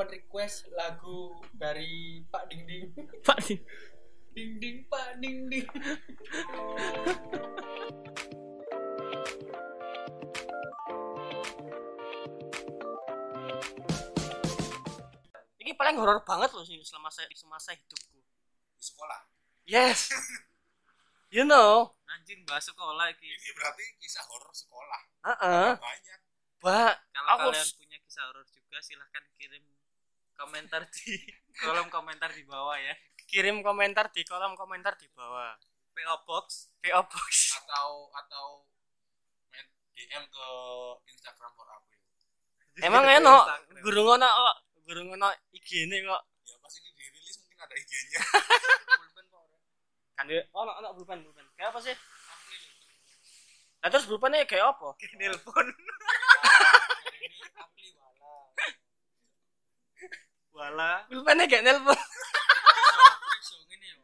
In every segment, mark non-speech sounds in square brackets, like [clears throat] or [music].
open request lagu dari Pak Ding Ding. Pak nih. Ding Ding Pak Ding Ding. Ini paling horor banget loh sih selama saya semasa hidupku. di sekolah. Yes. You know. Anjing bahas sekolah iki. Ini berarti kisah horor sekolah. Heeh. Banyak. Ba, Kalau kalian punya kisah horor juga silahkan kirim komentar di [laughs] kolom komentar di bawah ya. kirim komentar di kolom komentar di bawah. PO Box PO Box. Atau atau DM ke Instagram for April. Emang enak guru ngono kok, guru ngono IG-ne kok. Ya pas ini dirilis mungkin ada IG-nya. [laughs] Kan dia oh ono ono pulpen pulpen. Kayak apa sih? Nah terus pulpennya kayak apa? nelpon. [laughs] Ini Apli wala. Pulpennya kayak nelpon. Iso ngene yo.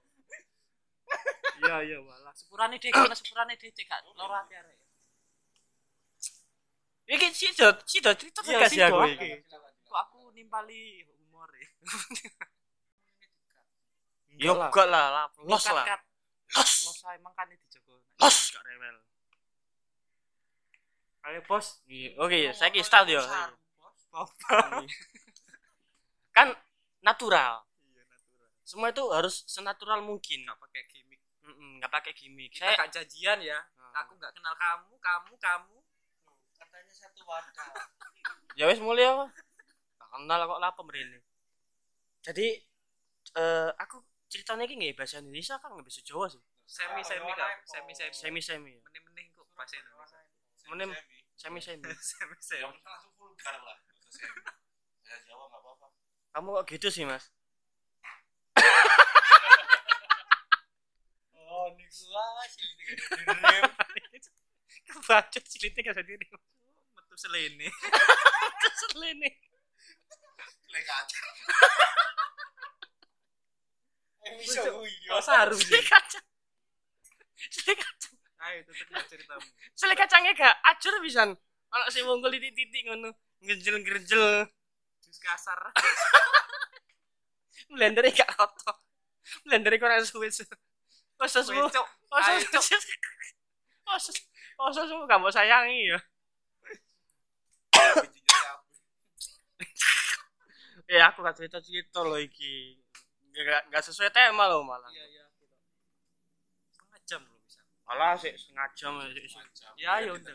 Iya iya wala. Sepurane dhek, ana sepurane dhek gak loro ati arek. Iki si do si do cerita Iya, kasih Sido aku iki. Kok aku nimpali humor ya. Yo gak lah, lah, los lah. Los. Los ae mangkane dijogo. Los gak rewel. Ayo bos. Iya, Oke, saya ki style yo. Bapak. Kan natural. Iya natural. Semua itu harus senatural mungkin. Gak pakai gimmick. Mm-mm, Nggak pakai gimmick. Kita Saya gak janjian ya. Hmm. Aku gak kenal kamu, kamu, kamu. Katanya satu wadah. [laughs] ya wis mulia kok. Tak kenal kok lah pemerintah. Jadi eh aku ceritanya iki nggak bahasa Indonesia kan nggak bisa Jawa sih. Semi semi kak. Semi semi. Semi semi. Mening mening kok bahasa Indonesia. Menem semi semi. [laughs] Semi Ya semi. udah langsung vulgar lah. Bahasa Jawa nggak apa-apa. Kamu kok gitu sih mas? [laughs] Oh, niku ah sih direm. [laughs] Kebaca cilitnya gak sendiri. Metu selene. Selene. Lek aja. Eh iso kuwi. Oh saru sih. kacang. Sele kacang. Ayo tutup ceritamu. Sele kacangnya gak ajur pisan. Si wongkol titik-titik ngono. Ngejel-ngejel. Kasar. [laughs] Blendernya gak kotor. Blendernya kurang. Masa Ayo, Cok. Masa Masa semua kamu sayangi ya? Ya [coughs] aku gak cerita-cerita loh iki Gak, gak sesuai tema loh malah Iya iya. Setengah jam loh bisa. Malah sih setengah jam. Ya, ya udah.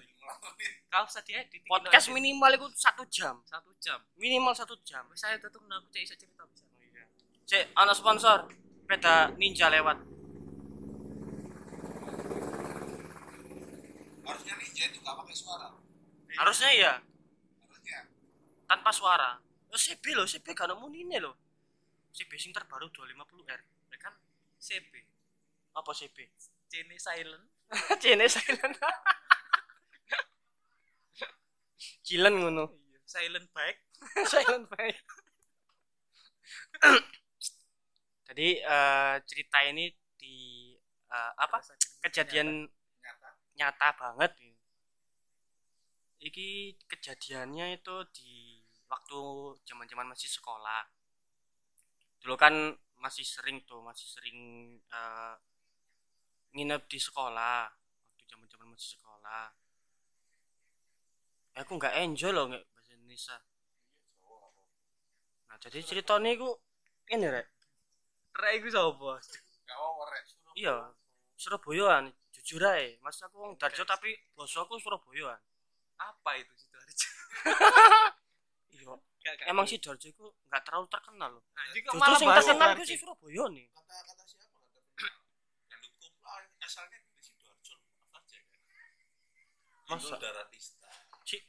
Kau usah diedit. Podcast minimal itu satu jam satu jam. Minimal satu jam Saya tutup aku cek iso cerita bisa. Cek, anak sponsor Sepeda ninja lewat Harusnya ninja itu nggak pakai suara. Harusnya ya Harusnya. Tanpa suara Oh CB loh, CB gak nemu ini loh CB sing terbaru 250R Ya kan CB. Apa CB? Cine silent. [laughs] Cine silent Cilen ngono Silent bike. [laughs] silent baik. [coughs] Jadi eh, cerita ini di eh, apa kejadian Nyata. nyata banget. Iki kejadiannya itu di waktu zaman-zaman masih sekolah. Dulu kan masih sering tuh, masih sering eh, nginep di sekolah waktu zaman-zaman masih sekolah. Aku nggak enjoy loh nggak bahasa Indonesia. Nah, jadi ceritanya itu ini rek. Rek rek. Suruh. Iya, Surabayaan, jujur aja. Mas aku wong Darjo tapi bosku aku Surabayaan. Apa itu Sidoarjo? [laughs] Iya. Gak, gak. Emang si Darjo itu nggak terlalu terkenal loh. Kok Justru bahas terkenal itu si Surabaya nih. Kata siapa? Kata Dan hukum lah asalnya dari sidoarjo. Maaf aja kan. Masa? Inul Daratista.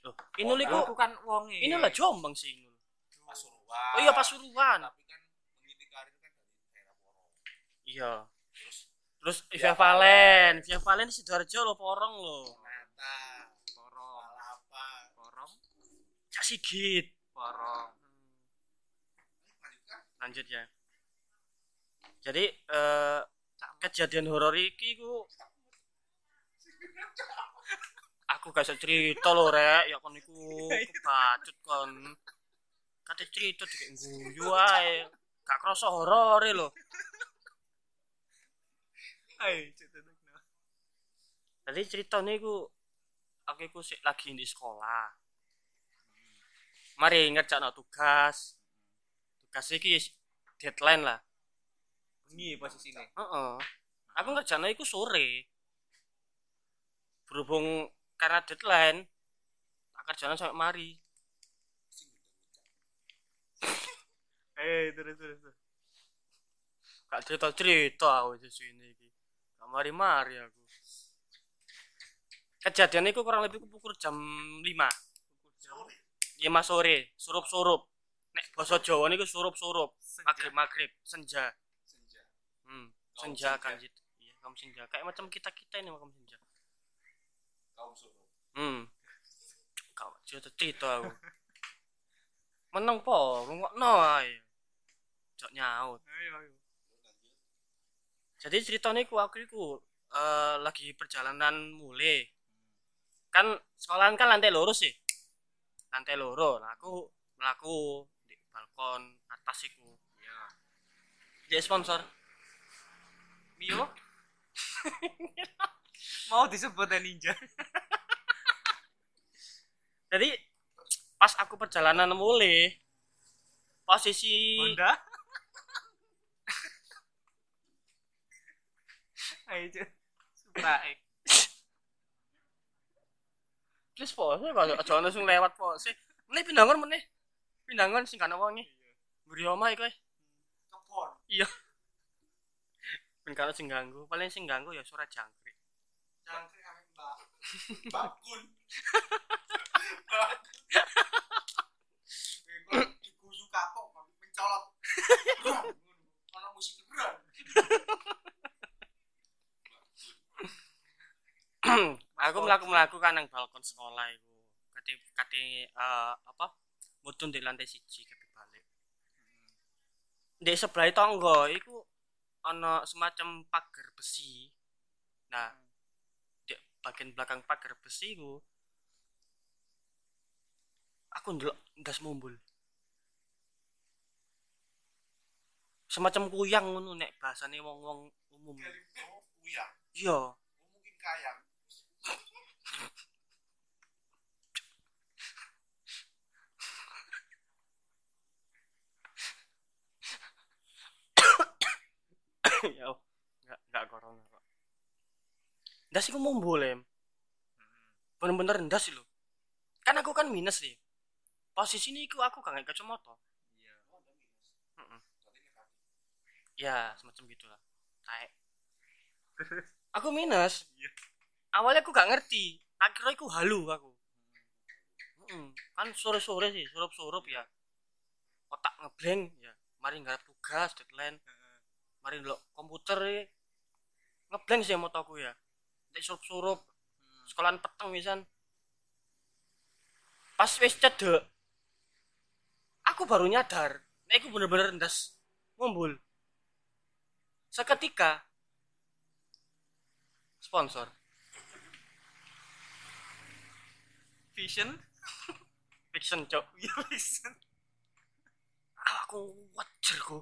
Loh, Inul Aku iku kan wonge. ini lah Jombang sih Inul. Pasuruan. Oh iya Pasuruan. Tapi kan meniti karir kan dari daerah Porong. Iya. Terus Terus Via Valen, Via Valen di Sidoarjo lo porong lo. Nata. Porong. Palapa. Porong. Cak Sigit. Porong. Lanjutkan. Lanjut ya. Jadi eh kejadian horor iki ku aku gak bisa cerita loh rek ya kon iku kebacut kon kate cerita dikek guyu ae gak krasa horor lho ayo tutukno Jadi ceritanya iku aku iku sik lagi di sekolah. Mari ngerjakno tugas. Tugas iki deadline lah. bengi posisine Heeh. Aku ngerjakno iku sore. Berhubung karena deadline, tak kerjaan sampai mari. eh terus terus. Gak cerita cerita aku di sini iki. Gak mari mari aku. Kejadian itu kurang lebih pukul jam 5 Sore. ya mas sore surup surup nek bahasa Jawa niku surup surup maghrib maghrib senja Senja. hmm. Senja senja. kan gitu iya kaum senja kayak macam kita kita ini kaum senja Kaum suruh. hmm. Kau cerita cerita aku. Menang po rungokno ae. Cok nyaut. Ayo ayo. Jadi ceritanya ku aku iku eh, lagi perjalanan mulai kan sekolahan kan lantai loro sih. Lantai loro. Nah aku melaku di balkon atas iku. Ya jadi sponsor. Mio [laughs] mau disebut ninja [laughs] jadi pas aku perjalanan mulai posisi Honda ayo cek Supra X Please po, saya kalau aja langsung lewat po. Sih, meneh pindangan meneh. Pindangan sing kana wonge. Mburi omah iku. eh. Iya. Ben kalau sing ganggu, paling sing ganggu ya suara jangkrik. Jangkrik Mbak. [laughs] Bakun. Diguyu kapok mencolot. Ono musik aku melaku melaku kan nang balkon sekolah iku. Kati kati eh, apa? Mudun di lantai siji kati balik. Di sebelah tangga iku ana semacam pagar besi. Nah, bagian belakang pagar besi iku aku ndelok ndas mumbul. Semacam kuyang ngono nek bahasane wong-wong umum. Oh, uyang. Iya. Oh, mungkin kayang. [coughs] ya oh, nggak nggak corona ndas iku mumbul em bener-bener ndas lo kan aku kan minus sih. Posisi ini aku gak nggak kacamata. Iya ya semacam gitulah. Taek [laughs] aku minus. Iya. awalnya aku gak ngerti. Tak kira iku halu aku. Kan sore-sore sih surup-surup ya. Otak ngeblank ya. Mari ngarep tugas deadline. Mari ndelok komputer e. ngeblank sih motoku ya nek surup-surup sekolahan peteng wisan pas wis cedek aku baru nyadar nek aku bener-bener ndas ngumbul. Seketika sponsor. Vision? Fiction cok. [laughs] Iya Vision. Aku wajar ku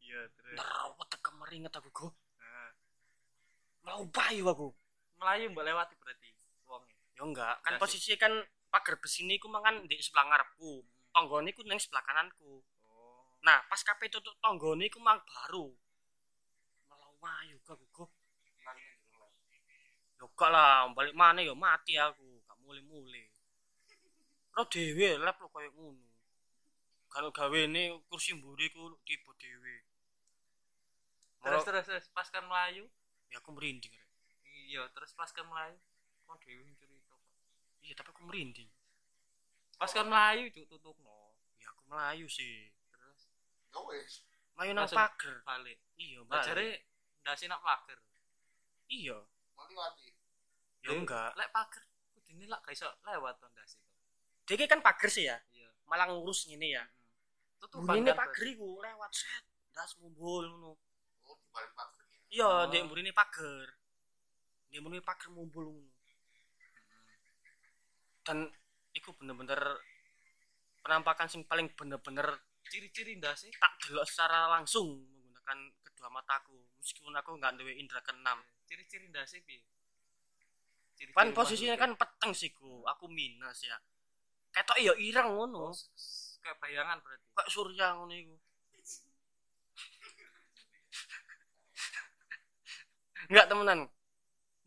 iya terus terawat kemeringet aku ku mau bayu aku. Melayu mbak lewati berarti wongnya ya enggak kan Dasi. posisi kan pagar besi ini ku mangan di sebelah ngarepku. Tonggone ku neng sebelah kananku. Oh. Nah pas kape tutup tonggone ku mang baru. Malah wayu aku lagi. yo gak lah balik mana yo mati aku. Gak mulai-mulai ro dewe lep lo koyo ngono. Kan gawe ini kursi mburi ku tiba dewe terus terus terus. Pas kan Melayu ya aku merinding Rek. iya terus pas kan Melayu kok dewi yang cerita Pak. iya tapi aku merinding. Pas kan Melayu cuk tutup no ya aku melayu sih. Terus? Ya wes. mayu nang pagar. balik. Iya balik. belajarnya ndasi nak pager iya. Mati-mati. ya Eh, enggak. lek pager kudune lak gak iso lewat to ndasi to dia kan pagar sih ya. Iya. Malah ngurus ngene ya. Burine kan pagar iku lewat set. Das mumbul ngono. Oh, di balik. Iya, Oh. ndek burine pagar. Ndek burine pagar mumbul ngono. Dan iku bener-bener penampakan sing paling bener-bener ciri-ciri ndase tak delok secara langsung menggunakan kedua mataku. Meskipun aku nggak duwe indra keenam. Ciri-ciri ndase piye Ciri-ciri kan posisinya kan peteng sih ku aku minus ya. Ketok ya ireng ngono. Oh, kayak bayangan berarti. Kayak surya ngono iku enggak temenan.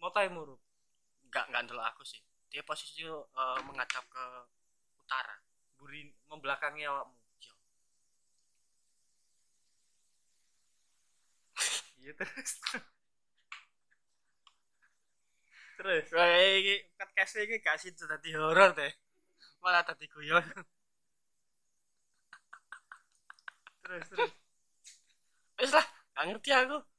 Motai muruk enggak enggak ndelok aku sih. Dia posisi eh, menghadap ke utara. Buri membelakangi awakmu. Iya. [laughs] Terus. Terus. Kayak iki podcast iki gak sih dadi horor deh. Malah tadi guyon. Terus terus. Wis lah gak ngerti aku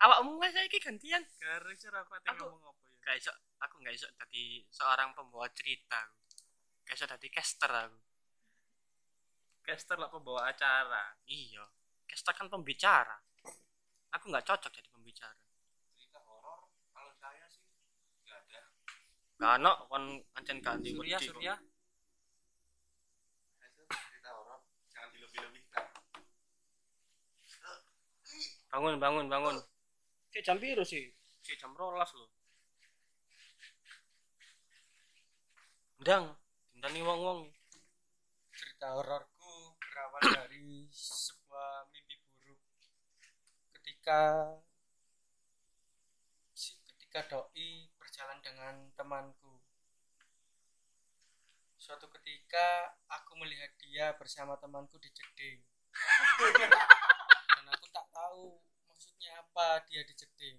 awakmu wes saiki gantian. Karo cara aku ate ngomong apa ya? gak iso aku gak iso tadi seorang pembawa cerita. Gak iso tadi caster aku. Caster lah pembawa acara. Iya caster kan pembicara. Aku nggak cocok jadi pembicara. Cerita horor kalau saya sih nggak ada. Gak ono kon ancen ganti Surya Surya. Cerita horor jangan dilebih-lebihkan. Bangun bangun bangun cek jam biru sih. Cek jam rolas lo ndang dintani wong wong cerita hororku berawal [coughs] dari sebuah mimpi buruk. Ketika si- ketika doi berjalan dengan temanku. Suatu ketika aku melihat dia bersama temanku di jeding. [laughs] Dan aku tak tahu maksudnya apa dia di jeding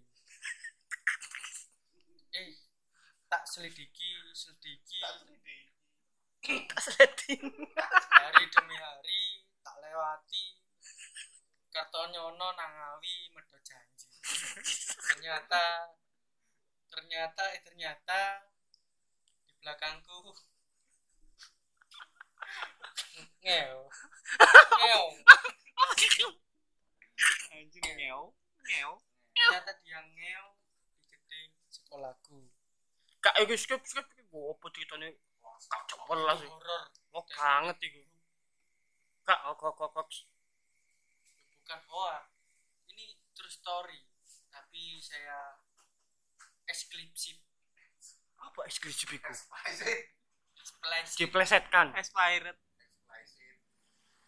eh tak selidiki selidiki. Setting hari demi hari tak lewati. Kertonyono nangawi medo janji. Ternyata ternyata eh ternyata di belakangku ngeo. Ngeo. Anjing ngeo ngeo ternyata dia ngeo di jeding sekolahku kak iki skip skip iki gua apa ceritanya kacau belas sih. horor. Mau banget iku. Kak kok kok kok bukan hoax ini true story. Tapi saya eksklusif apa eksklusif iku? Diplesetkan. Expired explicit.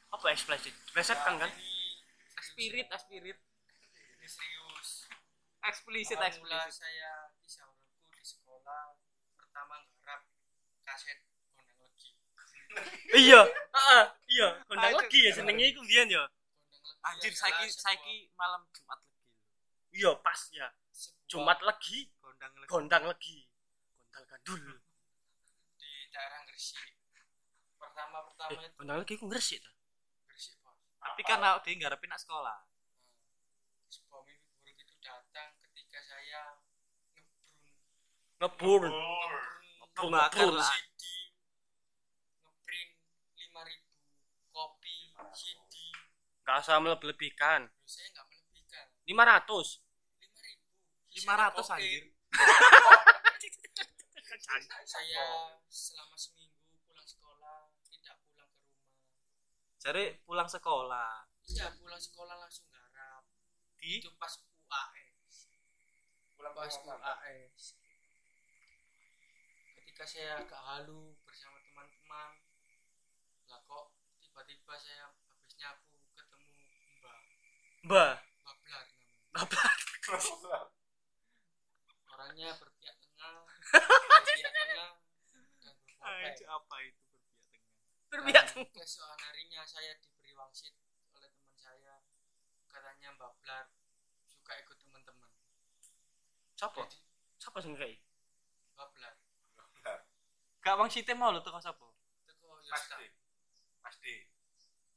Apa eksplisif diplesetkan kan? ini spirit spirit serius. Eksplisit Awal eksplisit. saya kisah hororku di sekolah pertama nggarap kaset kondang legi. [laughs] Iya. Iya. Kondang lagi ya senengnya iku biyen ya. Kondang legi anjir saiki saiki malam Jumat lagi iya pas ya. Jumat lagi gondang lagi gondang lagi gondal gandul. Di daerah Gresik. Pertama pertama eh itu gondang lagi iku gresik ta? Gresik tapi kan awak dhewe ngarepin nak sekolah Nah, sebuah mimpi buruk itu datang ketika saya ngebrun Membakar ngebrun. lah. CD ngeprint 5000 kopi CD gak usah melebih-lebihkan Loh, saya nggak melebihkan 500 5000 500 anjir. [laughs] Saya selama seminggu pulang sekolah tidak pulang ke rumah. Jadi pulang sekolah. Iya pulang sekolah langsung garap. Di? Itu pas UAS pulang pas UAS ketika saya agak halu bersama teman-teman lah kok tiba-tiba saya habis nyapu ketemu mbak. Mbah mbak Blar namanya. Bapak orangnya berpihak tengah [laughs] berpihak tengah dan apa itu berpihak tengah? Berpihak Dan keesokan harinya saya diberi wangsit oleh teman saya. Katanya mbak Blar suka ikut teman-teman. Siapa? Siapa sing kayak mbak Blar gak bang Site mau lo tuh sapa? Teko Yosta pasti pasti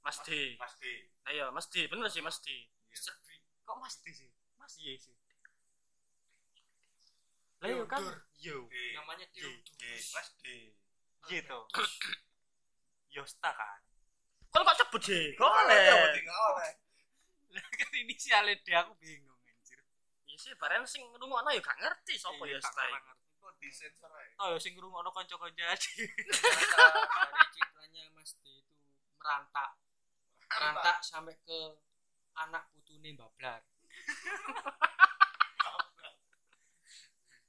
Mas D. Pasti ayo Mas D. Bener sih Mas D. Mr. B kok Mas D sih? Mas Y sih. Lah yo [coughs] kan? Yo. Di namanya di Theodorus mas di Y tuh Yosta kan? Kon kok sebut sih? Ya penting oleh. Lah kan inisialnya D aku bingung anjir. Iya sih bareng sing ngrungokno yo gak ngerti sapa Iya, ya gak ngerti. Disensor aja oh ya sing ngrungokno kanca-kanca aja citranya ceritanya Mas D itu merantak. Merantak sampai ke anak putune bablar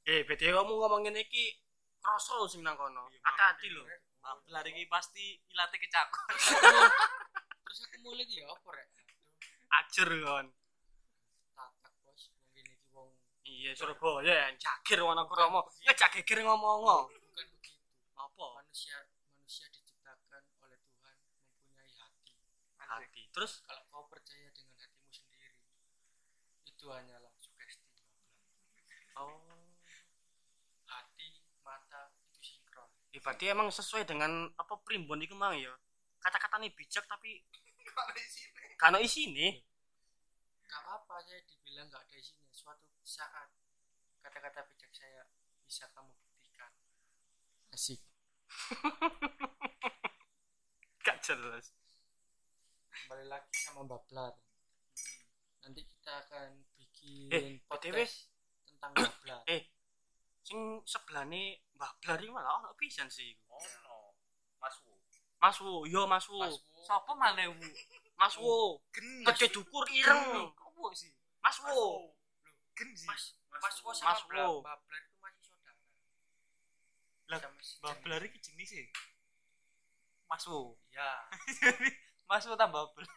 eh beda kamu ngomongin iki kroso sing nang kono. Hati-hati lho. Bablar iki pasti ilate kecakon. terus aku mulai ya apa rek? Ajer kon tatak bos wong ini iki wong iya Surabaya jagir ana kromo ngejak geger ngomong bukan begitu. Apa manusia manusia diciptakan oleh Tuhan mempunyai hati. Hati. Terus? kalau kau percaya dengan hatimu sendiri itu hanyalah sugesti oh. Hati mata itu sinkron. Ya, berarti emang sesuai dengan apa primbon iku mang ya. Kata-katanya bijak tapi Kalau di sini. kano isine. gak apa saya dibilang gak ada isinya suatu saat kata-kata bijak saya bisa kamu buktikan asik [laughs] Gak jelas. kembali lagi sama bablar nanti kita akan bikin Eh, podcast tentang bablar [clears throat] Eh, sing sebelahne Mbah Blar iki malah ono pisan sih. Oh no. Mas Wu. Mas Wo, yo Mas Wo. Mas Wo, Sopo maneh wu? Mas Gen. gede dukur ireng. Kopo sih? Mas Wo. Gen sih. Mas Mas Mas Wo Wo. sama Mas Bla- Wo. bablar itu masih saudara Lah, Sama si Bablar iki jenis sih. Mas Wo. Ya [laughs] Mas Wo tambah bablar.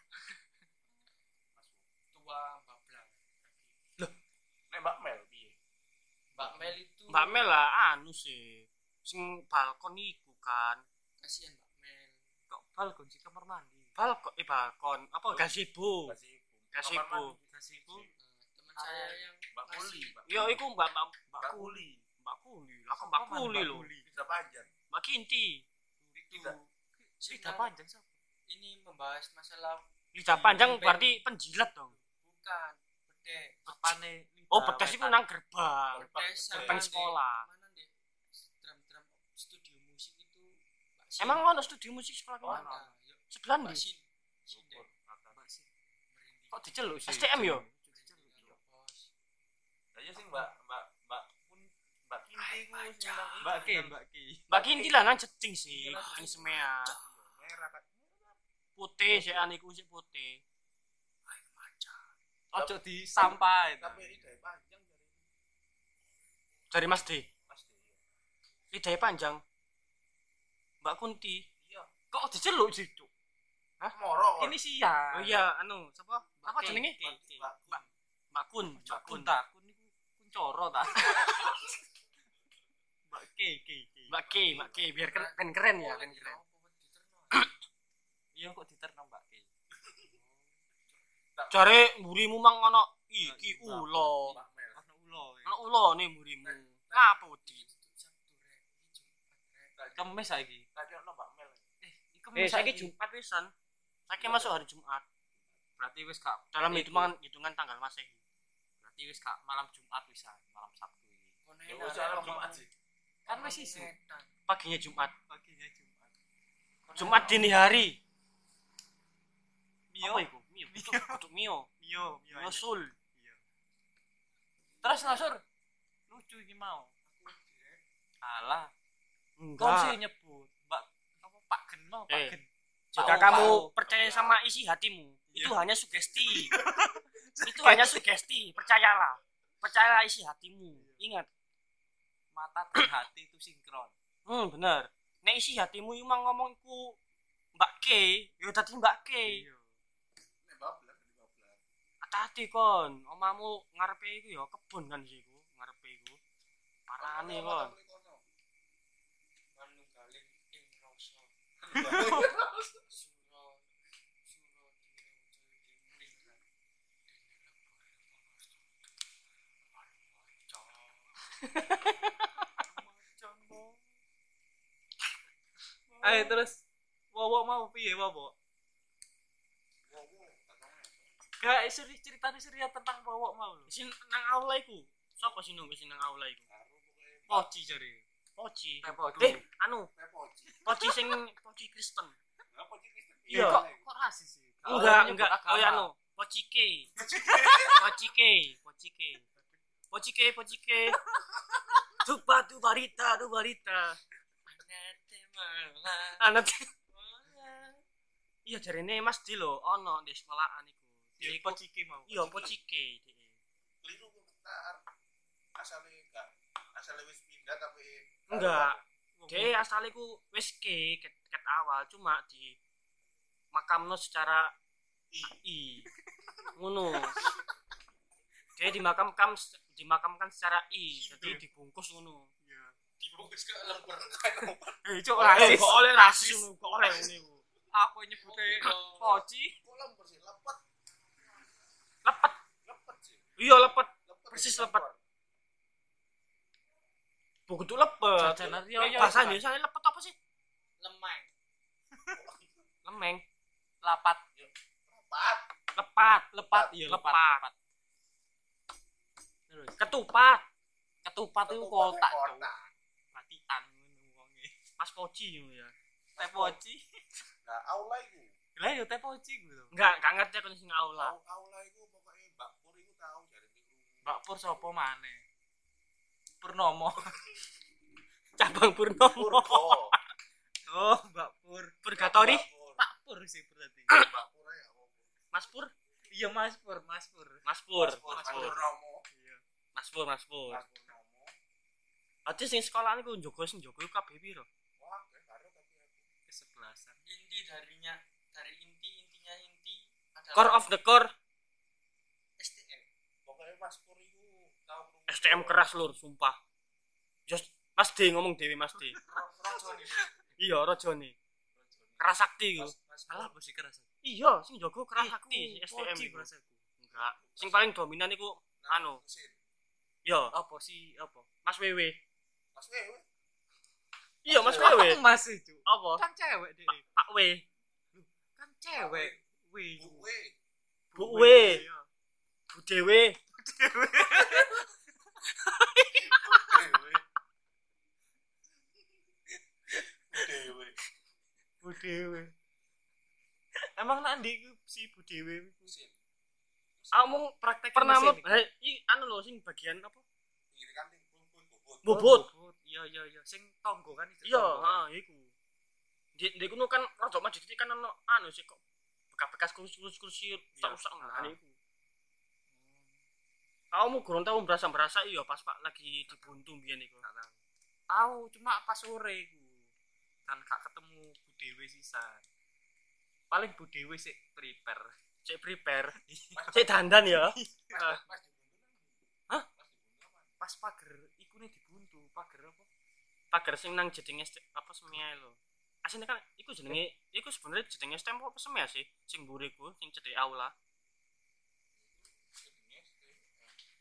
tua bablar Nek Mbak Mel piye? Mbak Mel itu Mbak Mel lah anu sih. Sing balkon iku kan. kasihan Mbak Mel Kok balkon sih kamar mandi? Balkon eh balkon apa gazebo. Kasih ibu. Gazebo. Mandi. Gazebo. Saya yang Mbak Kuli. Yo iku Mbak Mbak Mbak Kuli. Mbak Kuli. Lah kok Mbak Kuli lho. Bisa panjang. Mbak Kinti. itu Tidak. Panjang siapa? ini membahas masalah Lidah panjang berarti penjilat dong. bukan bedek Apane? Oh, pedes iku nang gerbang. Gerbang sekolah. drum-drum studio musik itu. Emang ono studio musik sebelah Oh, mana? Sebelah ndi? Kok diceluk sih? STM yo. Iya. Ayo sing Mbak Mbak Mbak Kun Mbak Kinti ku. Mbak Ki, Mbak Ki. Mbak Kinti lah nang jeding sih, jeding semea. Merah kan. Putih sih aniku sih putih. Ojo di sampah. Tapi lidahnya panjang dari Mas D. Mas D. Lidahnya panjang. Mbak Kunti. Iya. Kok diceluk sih, Cuk? Moro. Ini sih ya. Oh iya, anu, siapa? Apa jenenge? Mbak Mbak Mbak Kun, Mbak Mbak Kun. Kun ta. Mbak Ki, Ki, Ki. Mbak K, Mbak K biar keren, ben keren ya, ben keren. Iya kok diterno Mbak Ki. Jare mburimu mang ono iki ulo. Ono ulo. ya. Ono ulo nih mburimu. Ngapa wedi? Kemis saiki. Tadi ono Mbak Mel. Eh, iku Eh, saiki Jumat pisan. Saiki masuk hari Jumat. Berarti wis gak Dalam Iki. hitungan hitungan tanggal Masehi. Berarti wis gak malam Jumat wisan, malam Sabtu iki. Ya wis ana Jumat sih. Kan wis isu. Paginya Jumat. Paginya Jumat. Jumat dini hari. Mio. Apa iku? Mio. Kudu Mio. Mio, Mio. aja. Nyusul. Iya. Terus Nasur lucu iki mau. Alah, kok Enggak. sih nyebut Mbak apa Pak Geno, Pak Eh, Gen. Jika kamu percaya sama isi hatimu, itu Iya. hanya sugesti. [laughs] itu hanya sugesti, percayalah. Percayalah isi hatimu. Ingat, mata dan hati itu sinkron. hmm bener. Nek isi hatimu emang ngomong iku Mbak K, ya tadi Mbak K. Iya. Nek bablas di bablas. Hati-hati kon, omamu ngarepe iku ya kebun kan sih iku, ngarepe iku. Parane kon. manunggaling ing rasa [laughs] Ayo terus Wowo mau piye Wowo? Gak seri ceritanya ceria tentang Wowo mau lho. Sing nang aula iku. Sopo sing nunggu sing nang aula iku? Poci jare. Poci. Eh, anu. Poci sing Poci Kristen? Iya. Kok kok rasis sih? Enggak, enggak. Oh ya anu, Pocike. [laughs] Pocike, Pocike. Pocike, Pocike. [laughs] Tupa tu barita, tu barita. Anak iya jarene Mas Di lho ono di sekolahan iku iku ciki mau. iya pocike dia. keliru komentar asalnya enggak asalnya wis pindah tapi Enggak. Dia asal iku wis ke ket, ket awal cuma di makamno secara i. Ngono. Dia dimakamkan dimakamkan secara i, jadi dibungkus ngono. dibungkus ke lemper [laughs] Eh, cok rasis. Kok oleh rasis ngono, kok oleh ngono. Aku nyebutnya poci. kok lemper sih lepet Lepet. lepet sih Iya lepet. lepet Persis lepet. Bu kudu lepet. Eh, Rio, Bahasa. Indonesia lepet apa sih? lemeng Lemeng. Lapat. lepet Lepat. Lepat iya lepat. Lepat. Terus Ketupat. ketupat itu kotak, kotak. Wonge. Mas Poci ya. Teh poci. nah aula itu Lah yo teh poci gitu. Enggak, enggak ngerti aku sing aula. Au- aula itu pokoknya Mbak Pur itu tahu dari minggu Mbak Pur sapa maneh? Purnomo. [laughs] Cabang Purnomo. Purgo Oh, Mbak Pur. Purgatori. Pur. Pak Pur sih berarti. Mbak Pur ya? Mas Pur. Iya Mas Pur, Mas Pur. Mas Pur. Mas Pur Mas Mas Pur. Purnomo Iya. Mas Pur, Mas Pur. Mas Purnomo Berarti sing sekolahan iku njogo sing njogo iku kabeh piro? wah karo tapi Kesebelasan. inti darinya dari inti intinya inti adalah Core of the core STM pokoknya Mas Pur itu tahu krungu. STM keras lur, sumpah. Just Mas D ngomong dewi Mas D. Ro- Rojoni Iya, rojone. Rojoni. Keras sakti iku. Mas Mas Salah Pur apa sih keras? Iya, sing njogo keras sakti Iku STM iku. Enggak. Sing paling dominan iku nah, anu. mesin. Iya, Apa sih apa? Mas Wewe. Mas Wewe Iya, Mas Wewe. Wewe. Aku Mas itu. Apa? Kan cewek deh. Pak Pak W. Kan cewek. Wih. Bu We Bu We. Iya. Bu Dewe. Dewe Dewe Bu Dewe. Emang nanti si Bu Dewe iku Kamu praktek pernah mesin mut iku? eh i anu lho sing bagian apa? kan bubut bubut Iya iya iya sing tonggo kan. Iya, kan. ha iku. Di di kono kan rada maju dikit kan ono anu sih kok bekas-bekas kursi-kursi rusak-rusak Ah. nah iku. Kamu gurung tahu berasa-berasa iya pas Pak lagi dibuntu iku. Gak tahu. Cuma pas sore iku. Kan gak ketemu Bu Dewe sisan. Paling Bu Dewe sih prepare. Cek prepare. Cek dandan ya. Hah? Pas pager iku nih dibuntu, pager apa? Pagar sing nang jedenge ST apa semia lho. Asline kan iku jenenge iku sebenarnya jedenge STM apa semia sih? Sing mburi ku sing cedek aula.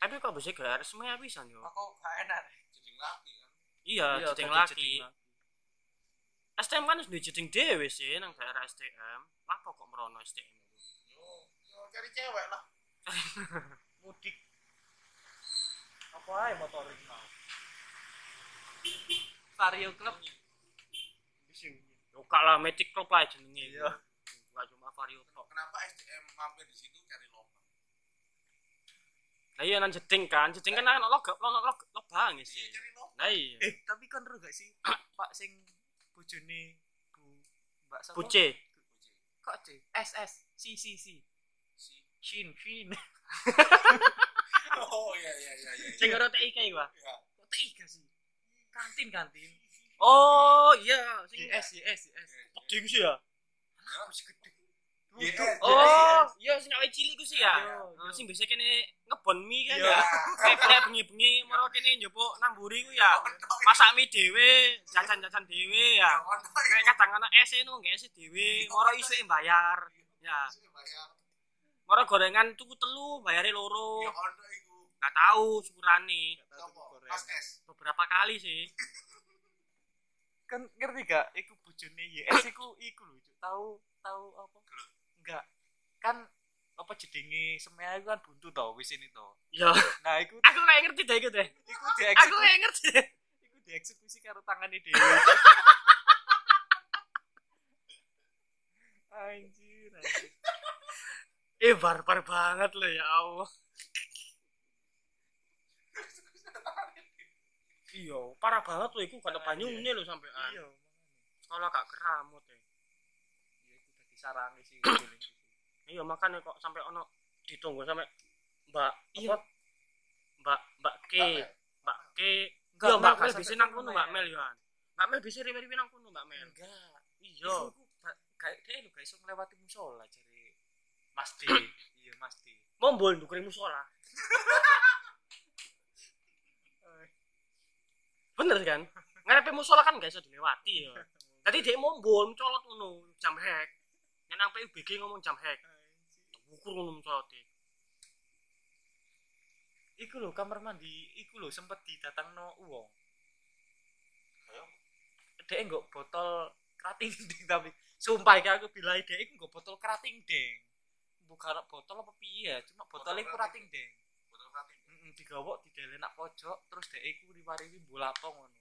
Tapi kok bisa gak semia bisa yo. aku gak enak jeding laki kan Iya, jeding dadi laki. STM kan duwe jeding dhewe sih nang daerah STM. Apa kok merono STM cari cewek lah [laughs] Mudik. Apa ae motorin mau? Vario Club. Yo kak lah Magic Club lah jenenge. Iya. Gak cuma Vario tok. kenapa SDM mampir di situ cari lomba Lah iya nang jeding kan, jeding kan ono log ono log lobang iya sih. Lah iya. Eh, tapi kan ro gak sih Pak sing bojone Bu Mbak sapa? Buce. Kok C? S S si si si. Si Shin Shin. oh iya iya iya iya Sing karo TIK iku. ah. Iya. Kok tiga sih? Kantin kantin. Oh iya, sing YS YS YS. Peding sih ya. Sih gede. Yes, Oh, iya sing awake cilik sih ya. Iya, Oh, sing biasa kene ngebon mie kan Iya. ya. Kayak kayak bengi-bengi maro kene njupuk namburi ku ya. Masak mie dhewe, jajan-jajan dhewe ya. Kayak kadang ana es no, nggak es dhewe, moro isuk bayar. Ya, bayar moro gorengan tuku telu, bayare loro. ya ono iku Gak tahu syukurane. Beberapa kali sih. [laughs] Kan ngerti gak? Iku bojone YS iku iku lho, Cuk. Tahu tahu apa? Enggak. Kan apa jedenge semea iku kan buntu to wis ini to. Ya, Nah, iku aku kayak ngerti deh iku deh. iku Aku dieksekusi kayak ngerti. iku dieksekusi karo tangane dhewe. [laughs] anjir, anjir. Eh barbar banget loh ya Allah. Iya, parah banget loh iku gak ada banyune loh sampai Iya, makane. Sekolah gak keramut ya. Iya, iku tadi disarangi sih [coughs] iya makanya kok sampai ono ditunggu sampai mbak Iya. mbak mbak K mbak K Enggak, iya mbak Mel bisa nang kono mbak Mel. Ya mbak Mel bisa riwi-riwi nang kono mbak Mel enggak iya kayak dia lu guys ngelewati musola jadi D iya Mas D mombol ndukure musola bener kan? Ngarepe musola kan gak iso dilewati ya. Tadi dia mombol mencolot ngono jam hack. Yang nang PUBG ngomong jam hack. Ukur ngono mencolot iku lho kamar mandi iku lho sempet didatangno uang. Dia nggak botol kerating ding [laughs] tapi sumpah iki aku bilang dia iku nggak botol kerating ding bukan botol apa piye cuma botolnya Botol kerating ding botol krating Heeh, digawok di nak pojok terus dia iku riwari bulato ngono.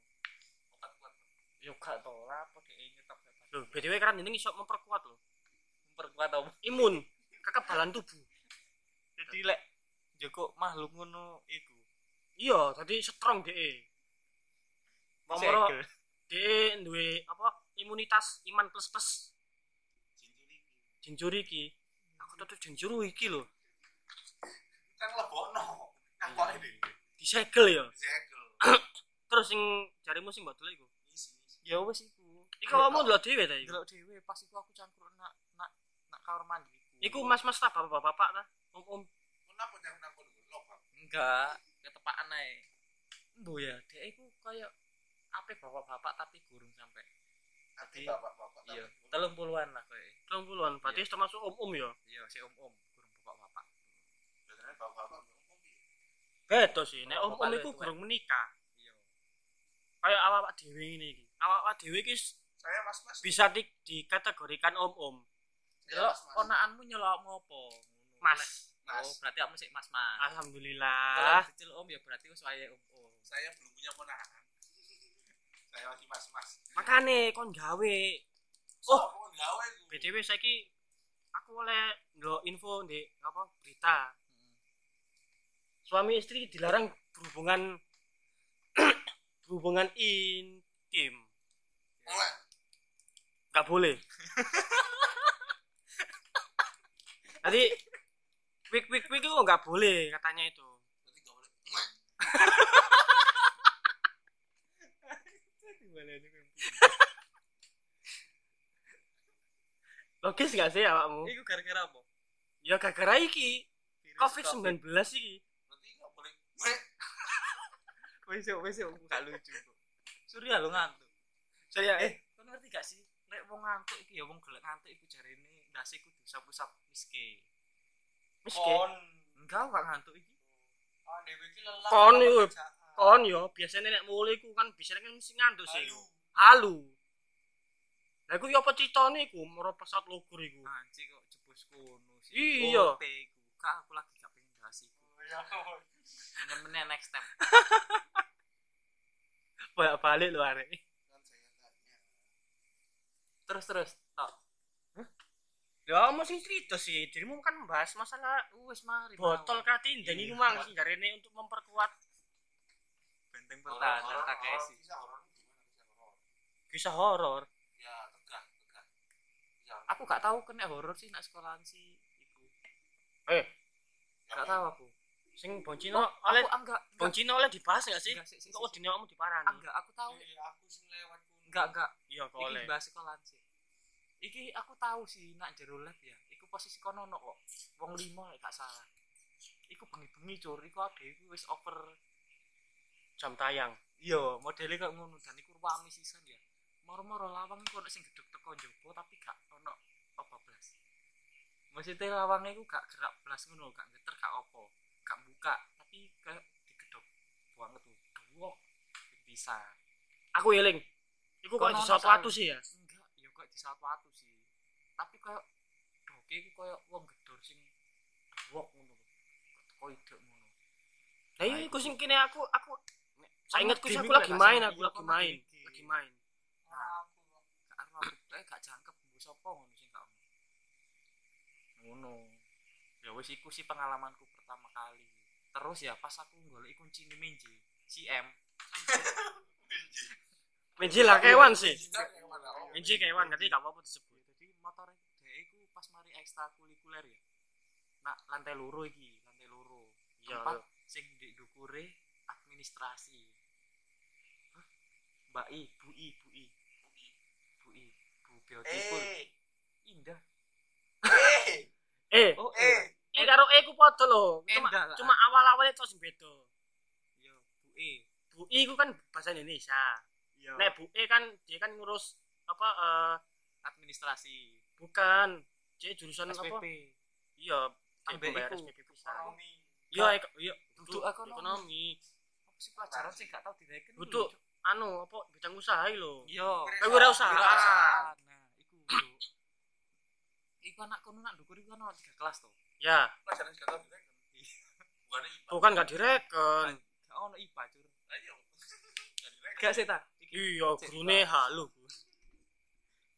Obat kuat yo gak tau lah apa dia nyetok Loh, BTW kan ini iso memperkuat loh. Memperkuat apa? Imun kekebalan tubuh. Jadi lek Joko makhluk ngono iku. Iya tadi strong DE Pamoro Segel. DE duwe apa imunitas iman plus plus. Cincin ini aku tuh jinjuru iki lho. Kan lebono ngakok ini? Disegel ya? Segel [coughs] terus sing jarimu sing mbok iku? Isi isi ya wes iku. Iku kamu ndelok dhewe ta iku? Delok dhewe. Pas iku aku cangkruk nak nak nak kamar mandi iku. Mas-mas ta bapak-bapak ta? Om-om kenapa jangan nakon lobak enggak ketepaan ae. Mbo ya dia iku kayak apa bapak-bapak tapi gurung sampai nanti bapak-bapak iya telung puluhan lah kayak. Telung puluhan berarti Iya. termasuk om-om ya? Iya si om om gurung bapak-bapak biasanya bapak-bapak ngomong piye? beda sih nek lu iku itu, gurung menikah. Iya. Kayak awak dhewe ngene iki. Awak dhewe iki saya mas mas bisa di, dikategorikan om-om. Delok ponakanmu nyelok ngopo? Ngono. mas. Mas. oh berarti kamu sih mas mas kalau alhamdulillah kecil om ya berarti wis wayahe om om saya belum punya ponakan saya mas mas makane kon gawe. Oh. mau gawe BTW saiki aku oleh ndelok info di apa berita. Suami istri dilarang berhubungan [clears throat] berhubungan intim. Nggak boleh. Tadi wik wik wik itu nggak boleh katanya itu [laughs] gak Mulai. logis nggak sih awakmu Iku gara-gara apa? ya gara-gara iki covid 19 iki berarti gak boleh. Wes yo, wes yo, gak lucu. Surya lo ngantuk. saya Eh, kau ngerti gak sih? Lek wong ngantuk iki ya wong gelek ngantuk iku jarene ndase iku diusap-usap miske. miskin Enggak gak ngantuk iki. ah dewe iki lelah Kon iku. Kon yo biasanya nek mulai ku kan biasanya kan mesti ngantuk sih Halu. halu lah iku yo apa ceritane iku moro pesawat lugur iku Anjing kok jebus kono sih. Iya. Kak aku lagi gak pengen bahas iku. Ya, Nemen next time. [laughs] bolak balik lu arek kan Terus terus. Tok. ya mesti cerita sih dirimu kan bahas masalah Wes mari. botol mawon. katindan Iya. iku mang sing jarene untuk memperkuat benteng pertahanan Horor- tak horor- sih. kisah horor gimana kisah horor kisah horor ya tegang tegang ya Aku gak tahu kena horor sih nak sekolahan sih iku. eh Gak tahu aku. sing boncino Oh, oleh aku enggak. enggak. boncino oleh dibahas gak sih Enggak, sih, kok dine kamu diparani Enggak, aku tahu. Eh, aku sing lewat. Enggak, enggak. iya kok Iki oleh bahas sekolahan sih. Iki aku tahu sih nak jero lab ya. Iku posisi kono ono kok. Wong lima gak salah. Iku bengi-bengi cur, iku ade iku wis over. Jam tayang Iya, modelnya kayak ngono dan iku rame sisan ya. Moro-moro lawang iku ono sing gedhek teko njaba tapi gak ono apa blas. Maksudnya lawangnya iku gak gerak blas ngono, gak geter gak apa. Gak buka, tapi kayak digedhok banget tuh. Duwok bisa. aku eling iku kok di suatu sawi. sih ya enggak ya kok di saat waktu sih tapi kayak doke iku kayak wong gedor sing wok ngono kok ide ngono Lah iya iku sing kene aku aku saya sih game aku lagi main aku lagi main lagi main. Ah, aku gak gak jangkep mbok sapa ngono sing gak ono. ngono. Ya wis iku sih pengalamanku pertama kali. Terus ya pas aku golek kunci ini menji si M. [laughs] Menji lah kewan sih. Kayak mana? Oh, kewan berarti gak apa-apa disebut. Jadi motor dia iku ekstrakurikuler ya. Nak lantai loro iki lantai loro. Iya, tempat sing di dukure administrasi? Mbak I, Bu I, Bu I, Bu I, Bu Beautiful, Eh, indah. eh, eh. Oh, eh. eh karo eh ku padha lho. Cuma Endah cuma awal-awalnya itu sing beda. Iya, Bu E. Bu I ku kan bahasa Indonesia. Iya. nek Bu E kan dia kan ngurus apa eh administrasi. bukan. Dia jurusan apa? SPP. iya kayak Ambek pembayar iku. SPP bisa. Ekonomi. iya iya. Duduk ekonomi. Apa sih pelajaran sih? Gak tau direken? kudu anu apa bidang usaha iki lho Iya. Eh, wirausaha. Wirausaha. Nah, iku. [coughs] Iku anak kono nak ndukur iku ana tiga kelas to. ya Pelajaran gak tau direken. Bukan IPA. bukan gak direken Gak ono IPA, Cur. Ayo. Gak direken. Gak. Iki iya gurune halu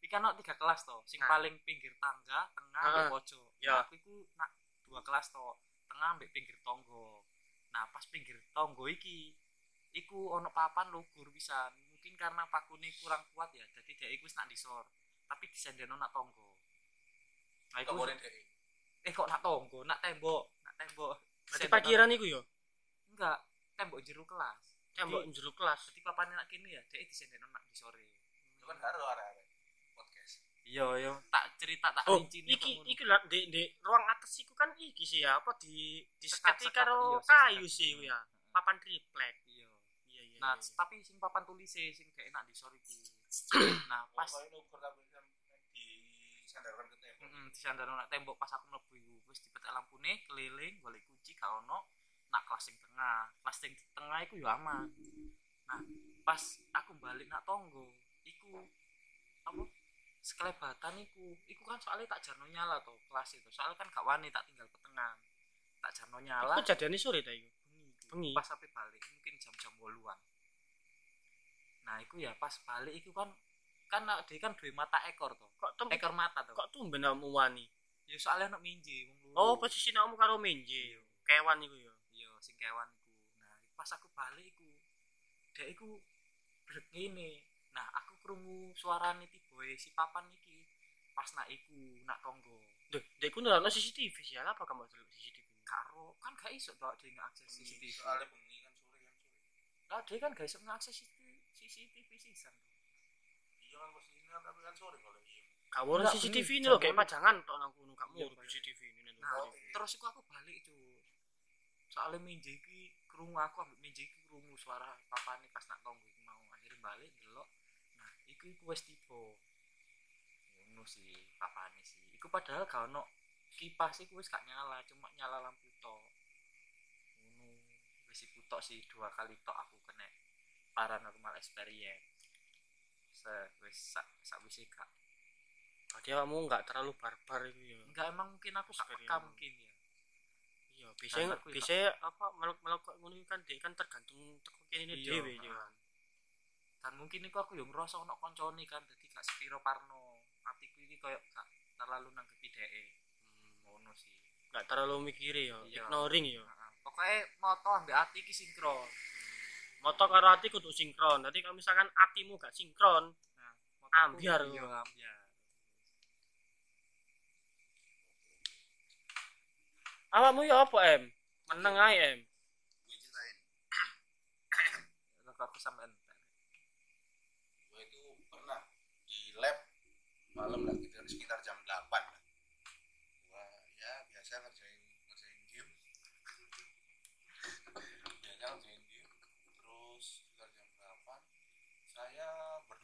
iki ana tiga kelas to. Sing Nah. paling pinggir tangga, tengah, Heeh. ambek pojok. Ya. Nah, aku iku nak dua kelas to. Tengah ambek pinggir tonggo. Nah, pas pinggir tonggo iki iku ono papan lugur pisan. Mungkin karena pakune kurang kuat ya, jadi dia iku wis nak disor. Tapi disendeno nak tonggo. Nah, iku eh kok nak tonggo, nak tembok, nak tembok. berarti parkiran iku yo Enggak, tembok jero kelas. tembok jero kelas Jadi papannya nak kini ya, dia disendeno nak disore. Itu kan karo arek-arek podcast. Iya, iya. Tak cerita tak oh rinci iki iki lah di, di ruang atas iku kan iki sih ya apa di disekati Sekat-sekat, karo iya, kayu sekat. sih iku ya papan triplek Iya. Iya Nah, iya. tapi sing papan tulise sing gak enak disor iku. [clears throat] nah, pas disandarkan ke tembok. heeh disandar nak tembok pas aku mlebu iku wis dipetek lampune keliling golek kunci gak ono nak kelas sing tengah. Kelas sing tengah iku yo aman. Nah, pas aku balik nak tonggo iku apa sekelebatan iku iku kan soalnya tak jarno nyala to kelas itu soalnya kan gak wani tak tinggal ke tengah tak jarno nyala Iku kejadiannya sore ta iku bengi. Pas sampai balik mungkin jam-jam boluan nah itu ya pas balik itu kan kan nak- dia kan dua mata ekor tuh kok tem ekor mata tuh kok tumben kamu wani? Ya soalnya nak minji oh posisi kamu karo menje kewan iku ya? Iya sing kewan iku. Nah pas aku balik iku dia iku brek ngene. Nah aku krungu suarane tiboe si papan iki. Pas nak iku nak tonggo Duh, dek ku nurano CCTV sih apa kamu CCTV karo kan gak iso tok dia ngakses CCTV Soalnya bengi kan sore kan sore. lah dia kan gak iso ngakses CCTV sisan Iya kan posisinya kan tapi kan sore kalau iya. kamu Enggak, CCTV ini loh kayak bolu. pajangan tok nang kono kamu Iya. CCTV ini Nah, terus iku aku balik itu. Soalnya minje iki krungu aku ambek minje iki krungu suara papane pas nak tonggo iku mau akhirnya balik delok. Nah, iku iku wis tiba. Ngono sih papane sih. Iku padahal gak ono kipas iku wis gak nyala, cuma nyala lampu tok. Ngono. Wis iku tok sih dua kali tok aku kena paranormal experience. Se wis sak sak wis gak. Berarti kamu nggak terlalu barbar itu ya Enggak emang mungkin aku gak peka mungkin ya. iya biasanya ya, biasanya apa melok melok ngono kan dia kan tergantung teko kene Iya, dhewe ya dan mungkin iku aku yang ngerasa ono koncone kan dadi gak sepiro parno atiku iki koyo gak terlalu nanggepi hmm, ngono sih. Nggak terlalu mikiri ya Iya. ignoring ya pokoknya moto ambek ati iki sinkron. Moto karo hati kudu sinkron. Nanti kalau misalkan hatimu gak sinkron nah Ambiar. iya ambiar. Awakmu ya apa em? Meneng ae em. Gue ceritain. aku sampe entek Gue itu pernah di lab malam lah kita sekitar jam 8 lah. Gua ya biasa ngerjain ngerjain game. Biasanya ngerjain game. Terus sekitar jam 8 saya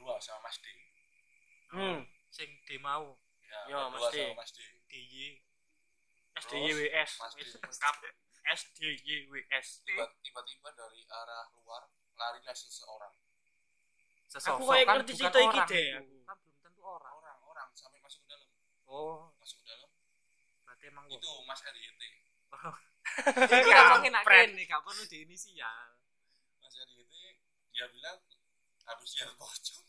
berdua sama Mas D. hmm sing D mau Ya, berdua Mas D. sama Mas D. DY SDYWS Mas D. lengkap SDYWS Tiba- Tiba-tiba dari arah luar larilah seseorang. sesosok Aku kayak ngerti cerita iki orang deh, itu. kan belum tentu orang Orang-orang sampai masuk ke dalam. oh Masuk ke dalam. berarti emang Itu Mas RYT. iki ngomongin akhir nih gak perlu di inisial Mas RYT dia bilang harus lihat pocong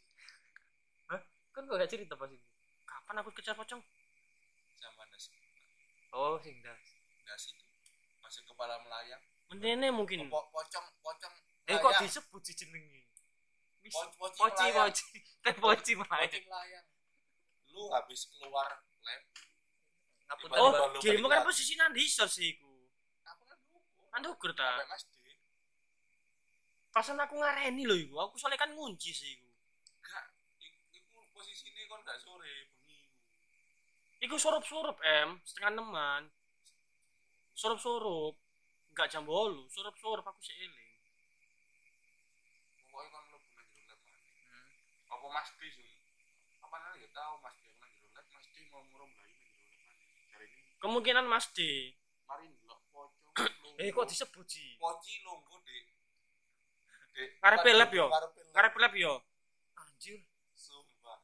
kan kok gak cerita pas ini. Kapan aku kejar pocong? Sama das oh sing das das itu masih kepala melayang. Menene mungkin. Po pocong pocong eh kok disebut jenenge Wis- Po- poci poci poci. Teh [laughs] poci pocong main melayang. Lu habis keluar lab Tiba-tiba Oh, dirimu kan posisi nang disor sih iku. aku kan nunggu Kan ukur ta. Pasan aku ngareni lho iku. Aku soalnya kan ngunci sih iku. gak i- iku posisi ini kon gak sore bengi Iku surup-surup em, setengah eneman. Surup-surup. Enggak jam bolu, surup-surup aku sih eling. pokoknya kon mlebu nang jero lab mana Hmm. apa Mas D sih apa nanya gak tahu Mas D aku nang jero lab Mas D mau ngurung bayi nang jero lab mana cari ini Kemungkinan Mas D. mari ndelok pocong [coughs] Eh kok disebut sih? poci longgo Dek Dek Ngarepe lab yo? Ngarepe lab. Karep lab yo. Anjir,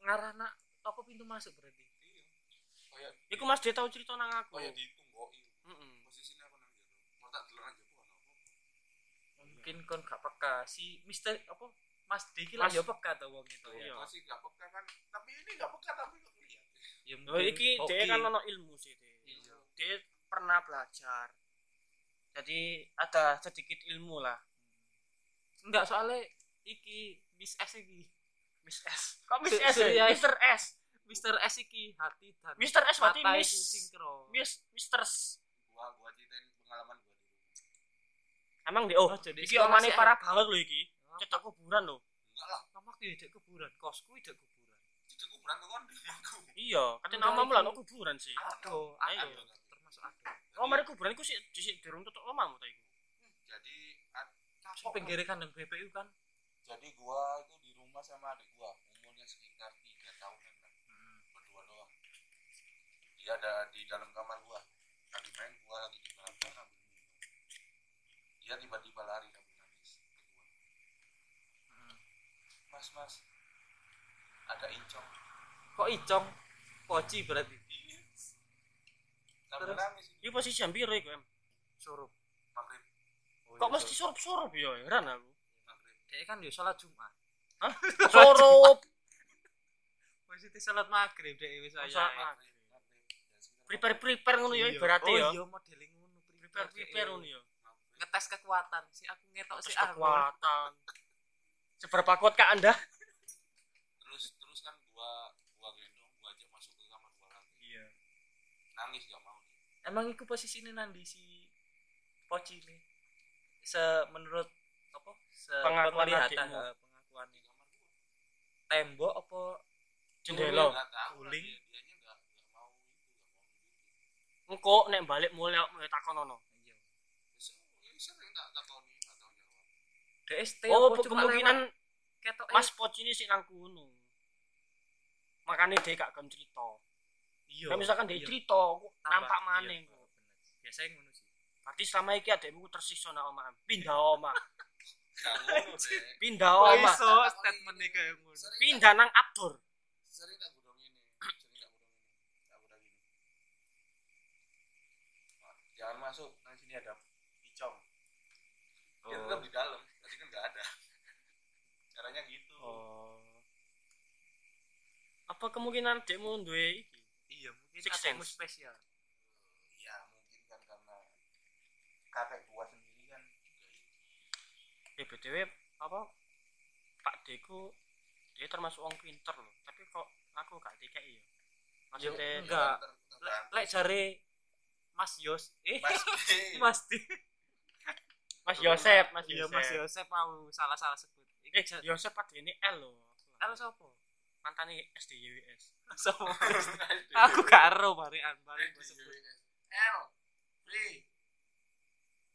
ngarana apa pintu masuk berarti? iya kayak Iku Mas D tau cerita nang aku. kayak ditunggoki Heeh. posisinya aku nang jero mau tak delok apa Mungkin kon gak peka si Mister apa Mas D iki lah Mas- yo peka to wong itu Iya. ya. masih gak peka kan tapi ini gak peka tapi kok lihat Ya Oh, iki dia kan ono ilmu sih dia. Iya. Dia pernah belajar. Jadi ada sedikit ilmu lah. Enggak soalnya iki Miss S iki. Miss S. Kok Miss S? ya? Mister S. Mister S iki hati dan Mister S berarti Miss. itu sinkron. Miss Mister S. gua gua ceritain pengalaman gua rumah Emang dia oh, Oh, jadi iki omane parah banget loh iki. Cetak kuburan loh. enggak lah Kamu ki dek kuburan, kosku dek kuburan. kan di rumahku Iya, Enggak, namamu lah kuburan sih. Aduh, Ayo. Termasuk aduh. Oh, mari kuburan iku sih di di durung tutup omamu ta iku. jadi ad- Sing pinggir kandang BPU kan. jadi gua itu di rumah sama adik gua umurnya sekitar tiga tahunan lah berdua doang dia ada di dalam kamar gua lagi main gua lagi di belakang ambil minum dia tiba-tiba lari sambil nangis ke gua mas mas ada incong Kok icong? Poci berarti. iya Terus? nangis jam piro iku, Em? Surup. maghrib Kok mesti surup-surup ya? Heran aku. maghrib Dek kan yo salat Jumat. Surup. Maksudnya salat maghrib dek wis Oh, saya. Ya, sekitar Prepare-prepare ngono ya Iya. ibaratnya oh, ya. iya modeling ngono Prepare-prepare ngono ya. Ngetes kekuatan si aku ngetok si aku. kekuatan. Seberapa kuat kak Anda? terus terus kan gua gua gendong gua ajak masuk ke kamar gua lagi Iya. nangis gak mau Emang iku posisinya nandi si Poci ini. Se menurut apa? Se Pengakuan penglihatan, eh, pengakuan tembok apa Jendela. Guling. dia dianya nggak nggak mau itu nggak mau Engko nek balik mulai mulai takon ono. iya. sering tak takoni jawab Oh, apa cuma kemungkinan ketok Mas Poc ini sih nang kuno. Makanya dia gak gelem cerita. iya. Nah, misalkan dia iya. cerita, nampak iya, maneh. Biasanya ngono sih. Berarti selama iki adekmu tersisa nak omah. Pindah omah. [laughs] [laughs] Pindah omah. iso statement kayak ngono. Pindah nang Abdur. sering tak gudang ini sering tak gudang ini tak gudang ini jangan masuk nah sini ada picong dia Oh. tetap di dalam berarti kan nggak ada [laughs] caranya gitu Oh. Apa kemungkinan adekmu duwe iki? Iya, mungkin Six adekmu sense. spesial. ya mungkin kan karena kakek gua sendiri kan juga itu Eh BTW apa Pak Deku dia termasuk orang pinter loh. Tapi kok aku gak dikei ya. Maksudnya Ya, enggak. Lek jare Mas Yos, eh Mas. [laughs] Mas. Mas Yosep, Mas Iya, Yosep. Mas Yosep mau salah-salah sebut. Eh, Yosep pada ini L loh. Halo sapa? Mantannya SDYWS. Sapa? [laughs] Aku gak ero barian bari mbok sebut. L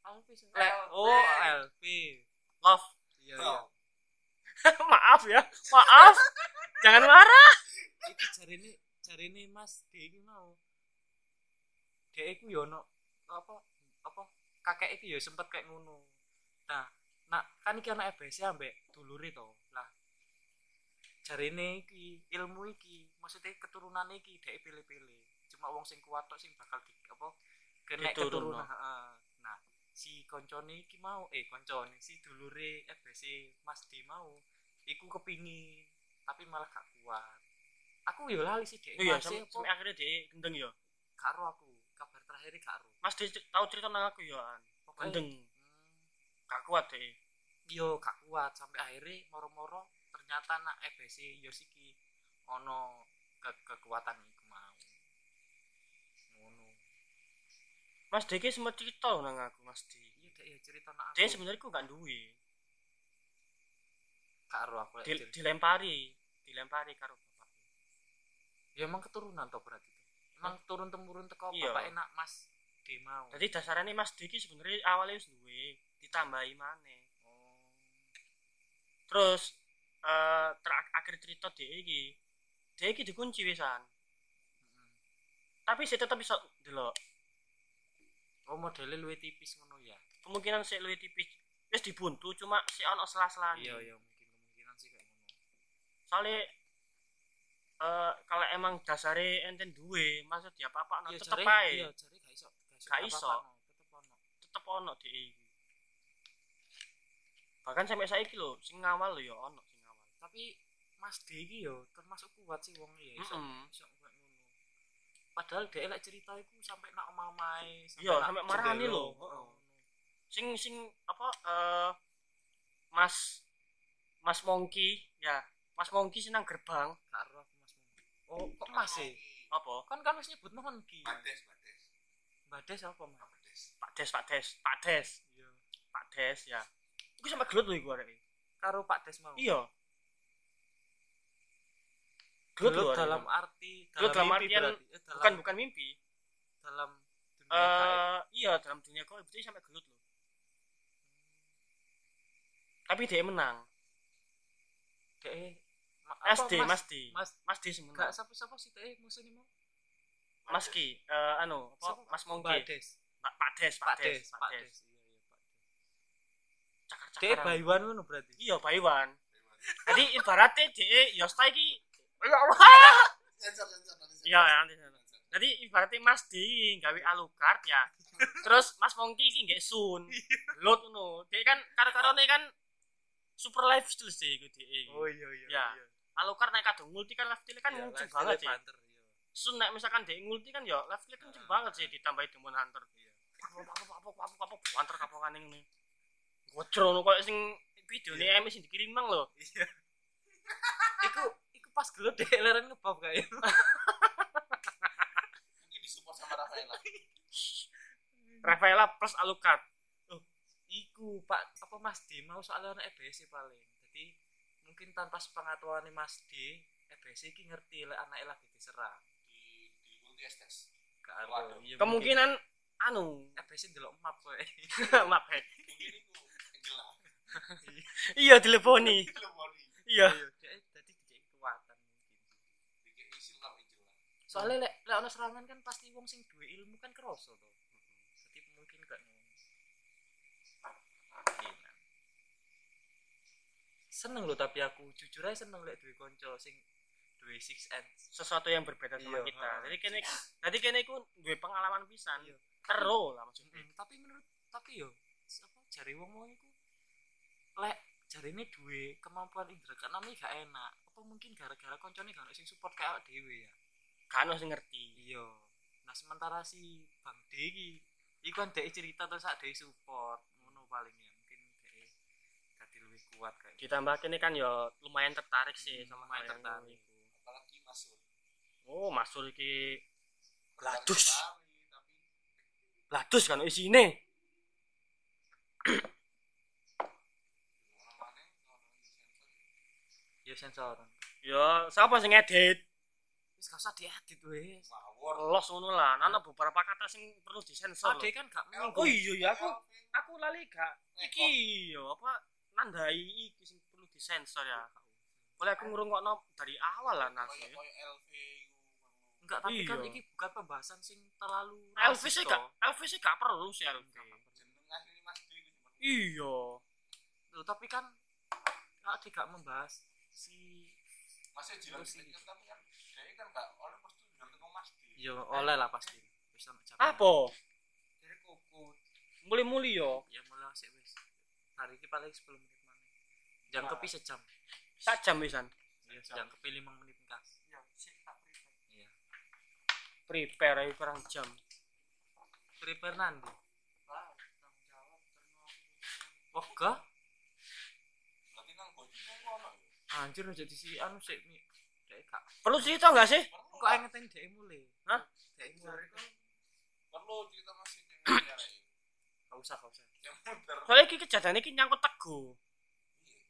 Alpi sih. Lek oh LP. Love. Iya, iya. [laughs] Maaf ya. Maaf. Jangan marah. Iki jarine jarine Mas D iki mau. Dek iku yo ono apa apa kakek iki yo sempet kayak ngono. Nah, nak kan iki anak EBS ambek dulure to. Lah jarine iki ilmu iki maksudnya keturunan iki dek pilih-pilih. Cuma wong sing kuat tok sing bakal di apa kena keturunan. Heeh. Si koncone iki mau eh koncone si dulure EBS Mas D mau iku kepingin tapi malah gak kuat. Aku yo lali sih dek. Iya, Mas, sampai, akhirnya dia gendeng ya. karo aku kabar terakhir karo Mas dia tahu cerita nang aku. Pokoknya, Gendeng. hmm, Gak kuat deh. yo gak kuat sampai akhirnya moro-moro ternyata nak EBC Yosiki ono ke kekuatan iku mau ngono Mas Deki sempat cerita nang aku Mas D. iya dek ya cerita nak aku Dia sebenarnya ku gak duwe. karo aku Di, cerita. dilempari, dilempari karo bapak. ya emang keturunan toh berarti emang turun temurun teko Iya. bapak enak mas di mau Jadi dasarnya Mas Deki sebenarnya awalnya wis duwe, ditambahi maneh. oh Terus eh terakhir cerita dia iki. Dia iki dikunci wisan. Mm-mm. Tapi saya tetap bisa delok. Oh modelnya luwih tipis ngono ya Kemungkinan sih luwih tipis. Wis dibuntu cuma si ono sela-selane. iya iya mungkin kemungkinan sih kayak ngono Soalnya eh kalau emang dasare enten duwe, maksud dia apa-apa no, iya tetep ae. iya jare gak iso Gak iso. tetep ono Tetep ono di iki. Bahkan sampai saiki lho, sing ngawal lho ya ono sing ngawal. tapi Mas D iki yo termasuk kuat sih wong ya iso Mm-mm. iso kayak ngono padahal dia lek cerita iku sampai nak mamae Iya, nak sampai marani lho. Heeh. Sing sing apa eh Mas Mas Mongki ya, Mas Mongki sing nang gerbang karo Mas Mongki. oh kok Mas sih apa? kan kan wis nyebut Mongki Bades, bades. Bades apa Mas Bades. Pak Des, Pak Des, Pak Des, iya Pak Des ya. Iku sampai gelut lho iku arek. karo Pak Des mau Iya. Gelut. Gelut dalam arti Gelut dalam mimpi artian berarti. Eh, dalam, bukan bukan mimpi. dalam dunia gaib. iya dalam dunia kau itu sampai gelut loh. Tapi dia menang. Dek, ma- apa, Mas D, Mas D. Mas Mas D gak semenang. siapa-siapa sih dek musuhnya mau Mas Ki, eh anu, apa? Mas Mongki. Pak Pak Des, Pak Pak Des, Des Pak Pak Des. Iya iya Pak Des Cakar-cakaran. Dek Baywan ngono berarti Iya, Baywan. Jadi ibaratnya dia Ya nanti sensor. Iya, ya. Jadi ibaratnya Mas D gawe Alucard ya. Terus Mas Mongki iki nggak Sun. Lot ngono. Dia kan karo-karone kan super life steal sih iku dia. oh iya iya Ya. Alucard naik kadung multi kan life steal kan Iya, muncul Lifesteal banget sih. Iya. Sun naik misalkan dia multi kan ya life steal kenceng banget sih ditambahi Demon Hunter. Iya. Kapok kapok kapok kapok kapok Hunter kapokane ngene. Gocro koyo sing video nih emis sing dikirim nang lho. Iya. Iku pas gelut dek leren ngebab kayak. [laughs] Mungkin disupport sama Rafaela. [laughs] Rafaela plus Alucard. Iku Pak apa Mas D mau soalnya anak EBS paling. Jadi mungkin tanpa sepengetahuan Mas D, EBS iki ngerti lek anake lagi diserang. Di di multi estes. Iya, Kemungkinan anu, mungkin EBS ndelok map kowe. [laughs] ya. Mungkin itu Angela. Iya teleponi. Teleponi. Iya. Iya, dek dadi dikek kekuatan mungkin. Bikin isil lah Angela. Soalnya lek lek ana serangan kan pasti wong sing duwe ilmu kan kerasa to. Jadi mungkin gak ngono. Kemungkinan. Seneng loh tapi aku jujur aja seneng lek duwe kanca sing duwe six end. Sesuatu yang berbeda sama Iya, kita. Jadi kene jadi kene iku duwe pengalaman pisan. Iya. Ero lah maksudnya. Hmm, tapi menurut tapi yo apa jari wong-wong iku lek jarine duwe kemampuan indra keenam iki gak enak. Apa mungkin gara-gara koncone gak ono sing support kayak dhewe ya. Kan sing ngerti. Iya. Nah sementara si Bang D iki iku kan dhek cerita terus sak dhek support ngono paling ya mungkin dhek dadi lebih kuat kayak gitu. Ditambah kene kan ya lumayan tertarik sih sama Lumayan tertarik. iku. Apalagi Masur. Oh, Masul iki Bladus. Bladus. bladus kan isine. Di sensor. Ya sensor. Ya, siapa sing ngedit? Wis gak usah diedit wis. Mawar. Los ngono lah. Ana beberapa kata sing perlu disensor. Oh, lho. kan gak Elvin. Oh iya ya aku aku lali gak iki yo apa nandai iki sing perlu disensor ya. Oleh aku ngrungokno dari awal lah nasi. Enggak, tapi kan Iya. iki bukan pembahasan sing terlalu Elvis sih gak Elvis sih gak perlu sih Elvis. Iya. Loh, tapi kan gak membahas si Masih sedikit tapi kan kan gak oleh pasti yo oleh lah pasti. Wis sampe jam Apa? dari kukut Muli-muli yo. ya mulai sih wis. Hari ini paling 10 menit mana? Jangan kepi sejam. Sak jam pisan. ya jangan kepi 5 menit kas ya sih tak pribadi iya. Prepare ae kurang jam. prepare nanti? Tanggung jawab wah ya. anjir aja di sini anu gak Perlu cerita enggak sih? Perlu kok ingetin dek mulai Hah? dek mulai perlu cerita masih yang ya Rek. Gak usah, gak usah. soalnya iki kejadian iki nyangkut Teguh. Iya.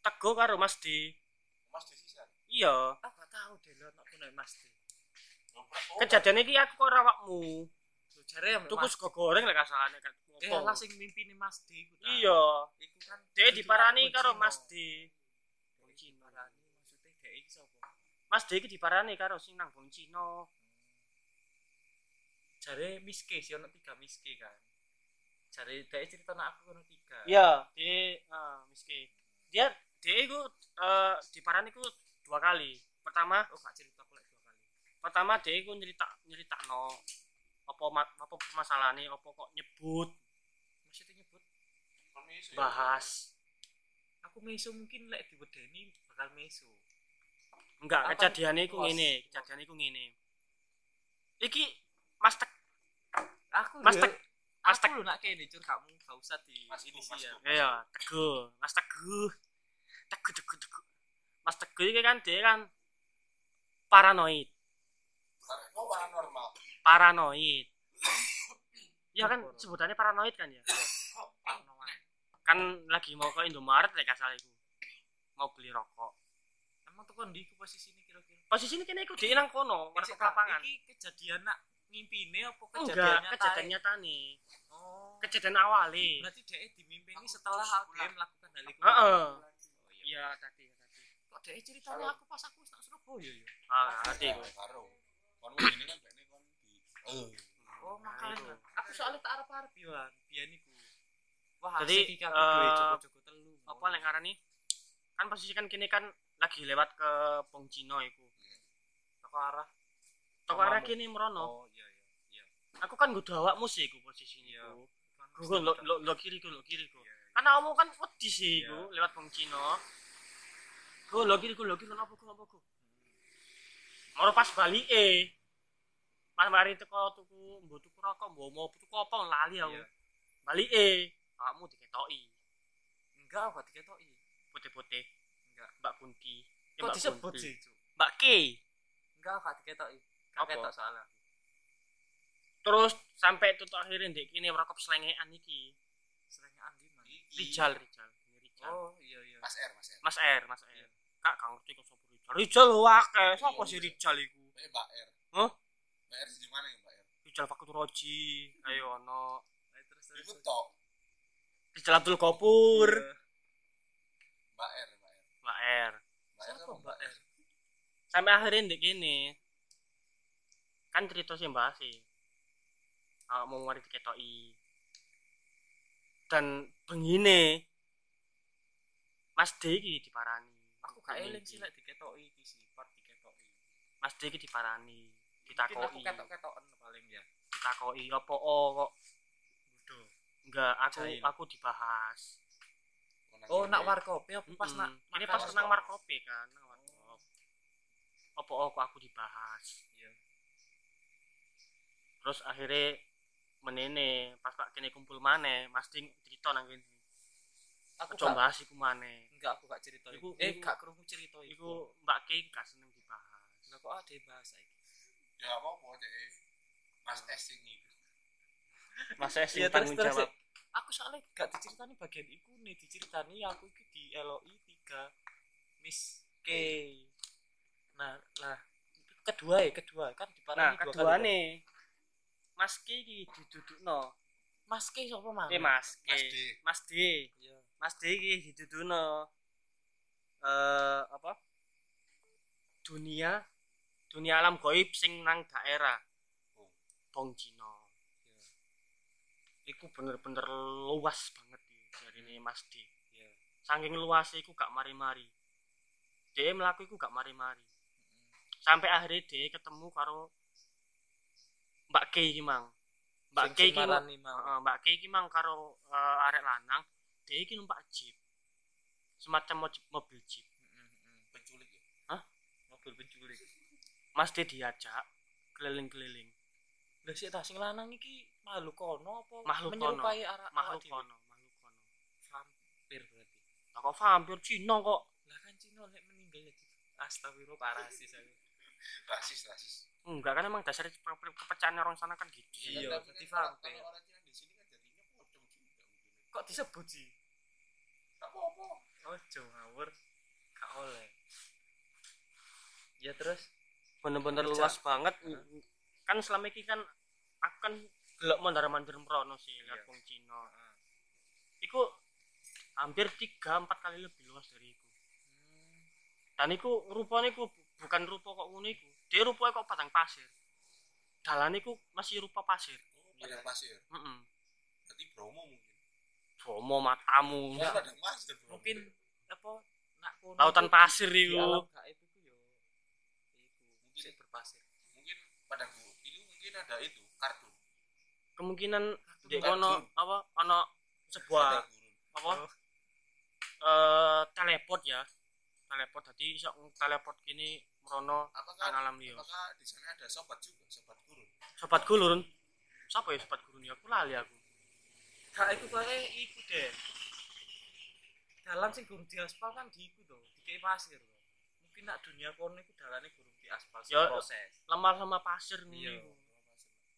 Teguh karo Mas D mas di sisa iya. Aku gak tahu deh lo nak punya Mas D. Oh, kejadian iki aku karo awakmu. Jare ya tuku sego goreng lek kasalane kan Eh, Apa? lah sing mimpini Mas D iku iya. Iku kan dia diparani karo Mas D Bocino. Diparani maksudnya dhek iki sapa? Mas D iki diparani karo sing nang Bong Cino Jare miske sih ono tiga miske kan. Jare dhek cerita nak aku ono tiga. iya. Dia ah miski dia dia iku eh, diparani ku dua kali. Pertama Oh, gak cerita aku dua kali. pertama dia iku nyerita nyerita no apa ma- apa permasalahannya apa kok nyebut? Maksudnya nyebut? Permisi bahas. Aku meso mungkin lek diwedeni bakal meso. Enggak iku Los. ngene kejadiannya iku ngene. Iki Mas Tek Aku Mas Tek Mas aku Tek lu nak kene cur kamu gak usah di Mas ini sih ya. Iya Teguh. Mas Teguh. Teguh Teguh Teguh. Mas Teguh iki kan dia kan paranoid. Oh paranormal? Paranoid. [laughs] Ya kan sebutannya paranoid kan ya? [laughs] Kan lagi mau ke Indomaret lek asal iku. Mau beli rokok Emang tuh kan di posisi ini kira-kira. posisi ini kene iku di nang kono Masih ngarep lapangan Iki kejadian nak ngimpine apa enggak kejadian nyata? kejadian nyata nih Oh. kejadian awali Berarti dia dimimpini setelah dia melakukan hal itu. Heeh. Oh, iya. iya tadi tadi Kok dia ceritanya aku pas aku nak Surabaya ya. ah tadi karo kon ini kan ini kon di eh Oh, Nah, makanya. Aku soalnya tak arep-arep Bian, Bian iku. Wah, Jadi, eh, Joko-Joko telu. apa lek ngarani kan posisi kan kini kan lagi lewat ke Bong Cino iku Teko arah. toko arah kini merono Oh, iya iya. Iya. aku kan nggoda awakmu sih iku posisi ini Iya. Gue lo lo lo kiri gue lo kiri gue. Iya. Kan kamu kan wedi sih Iya. gue lewat Bong Cino. Gue lo kiri gue lo kiri kenapa gue kenapa gue. Mau pas balik eh. Pas mari teko tuku mbok tuku rokok mbok mau tuku apa lali aku. Iya. Balik eh. Kamu diketoki Enggak, kok diketoki. putih-putih. Mbak Kunti. Eh, Kok Mbak disebut sih? Mbak K. Enggak, kok diketoki. Gak ketok soalnya. Terus sampai tutup akhirnya ndek kini rokok selengean iki. Seringnya Andi man. iki Rijal Rijal. Ini Rijal. Oh, iya iya. Mas R Mas R Mas R, Mas R. Kak gak ngerti kok sapa Rijal. Rijal. Sapa Iya, sih iya. Rijal iku? eh Mbak R Hah? Mbak R di mana ya Mbak R Rijal Fakuturoji. Ayo ono. Ayo, terus terus. itu tok Rijal Abdul Gopur. Iya. Mbak R Mbak R Mbak R. Mbak R Siapa sama Mbak R? Sampai akhirnya ndek kene. Kan cerita sih mbak sih. Ah, mau diketoki. Dan bengine Mas D iki diparani. Aku gak eling sih lek diketoki iki sih, part diketoki. Mas D iki diparani. Mungkin aku Ditakoki. ketok-ketoken paling ya. Ditakoki apa oh kok enggak aku Jahil. aku dibahas. Oh, nak warkopi apa pas nak ini pas nang warkope kan, nang. Apa oh aku dibahas. Iya. Terus akhirnya menene pas tak kene kumpul maneh, Mas Ding cerita nang kene. Aku Coba bahas iku maneh. enggak aku gak cerita Iku- iku. Eh, gak krungu cerita iku. Iku Mbak Ki gak seneng dibahas. Lah kok ada bahasa iki. ya apa apa deh Mas S ini Mas Esi Iya, terus tanggung terus. jawab. Aku soalnya gak diceritani bagian iku nih, diceritani aku iki di LOI 3 Miss K. Nah, lah kedua ya, kedua kan Nah, diparani dua kedua kali. nih Mas Ki iki didudukno. Mas K sapa mang? Eh Mas Ki. Mas D. Mas D. Iya. Mas D iki didudukno. Eh apa? Dunia dunia alam goib sing nang daerah Oh. Bong Cino. Iya. Iku bener-bener luas banget iki dari ini Mas D. Iya. Saking luasnya iku gak mari-mari. Dia melaku iku gak mari-mari. Sampai akhirnya dia ketemu karo Mbak K iki mang. Mbak K Sing iki mang- marani mang. Heeh, Mbak K iki mang karo eh, arek lanang, dia iki numpak jeep. Semacam mo- mobil jeep. Penculik ya Hah? Mobil penculik. Mas dia diajak keliling-keliling. Lah sik sing lanang iki makhluk kono apa Makhluk menyerupai arah Makhluk kono, makhluk kono. vampir berarti. Lah kok vampir Cina kok. Lah kan Cino lek meninggal ya di- Astagfirullah parah sih saya. Rasis rasis. Enggak kan emang dasar kepercayaan orang sana kan gitu. Iya, kalau orang Cina di sini kan jadinya pocong juga kok disebut sih? Tak apa-apa. ojo ngawur. Gak oleh. Ya terus? Bener-bener luas banget. Kan selama ini kan aku kan gelok mondar mandir merono sih lihat Iya. wong Cina. Iku hampir tiga empat kali lebih luas dari iku. Dan iku rupanya iku bu- bukan rupa kok ngono iku dia rupanya kok padang pasir dalan iku masih rupa pasir Oh, padang pasir. Heeh. Berarti Bromo mungkin. Bomo matamu Ya, padang pasir. Bromo. mungkin apa nak kono lautan pasir iku alam gaib iku yo iku sik berpasir Mungkin padang itu mungkin ada itu kartun. kemungkinan di kono apa ono sebuah apa eh teleport ya teleport tadi iso teleport kini merono Apakah kan alam liya apakah di sana ada sobat juga, sobat gurun? sobat gulun siapa ya sobat gulun ya aku lali aku gak iku kae iku deh dalan sing gurung diaspal kan di iku to dikei pasir mungkin nak dunia kono iku dalane gurung diaspal sing Ya, proses lemah sama pasir nih Iya.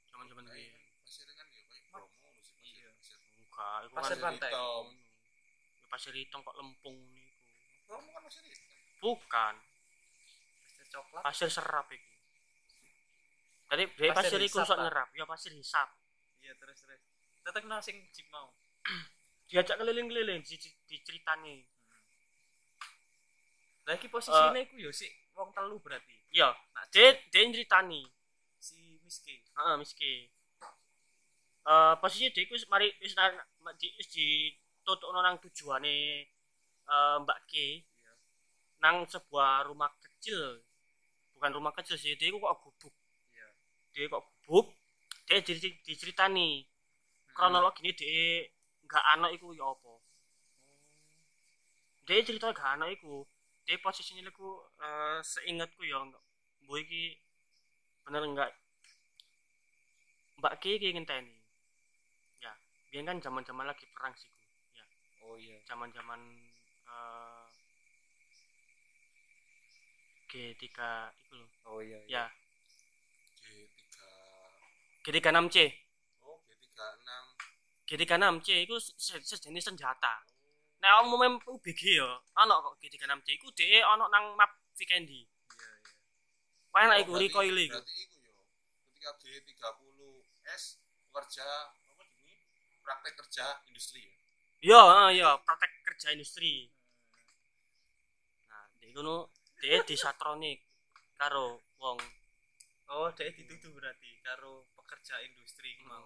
zaman zaman Kayak ini pasir kan ya kayak Bromo mesti pasir. Iya. pasir. enggak itu Pasir kan pantai. hitam. Ya, pasir hitam kok lempung niku Bromo kan pasir hitam. bukan pasir coklat pasir serap itu tadi dari Pasir pasir sok nyerap ya pasir hisap iya terus terus tetep nang sing jeep mau [clears throat] diajak keliling-keliling di, di, diceritani Lah iki posisine iku yo sik wong telu berarti. iya Nak dia dia ceritani si Miski. Heeh, miski. Eh posisi dia iku mari wis di wis ditutupno nang tujuane eh Mbak K. Iya. Nang sebuah rumah kecil. Bukan rumah kecil sih, dia kok gubuk. Iya. Dia kok gubuk. Dia diceri- diceritani kronologi ini dia nggak anak iku ya apa. Dia cerita gak anak iku. Dia posisinya iku eh seingatku ya enggak. Mbok iki bener enggak Mbak Ki iki ngenteni. Ya, biyen kan zaman-zaman lagi perang sih. Ya, Oh iya. zaman-zaman eh G3 iku lho. Oh iya. Ya, G3 G36C. oh G36 G36C iku se- sejenis senjata. Nek umumnya UBG ya, ana kok G36C iku dhek ana nang map Vikendi. Iya iya. Wah enak Oh, iku berarti- recoil iku. berarti iku yo ketika G30S kerja apa ini praktek kerja industri ya Iya, heeh, iya, praktek kerja industri. Nah, dhek ngono, dhek disatronik karo wong Oh, dhek dituduh berarti karo pekerja industri mau.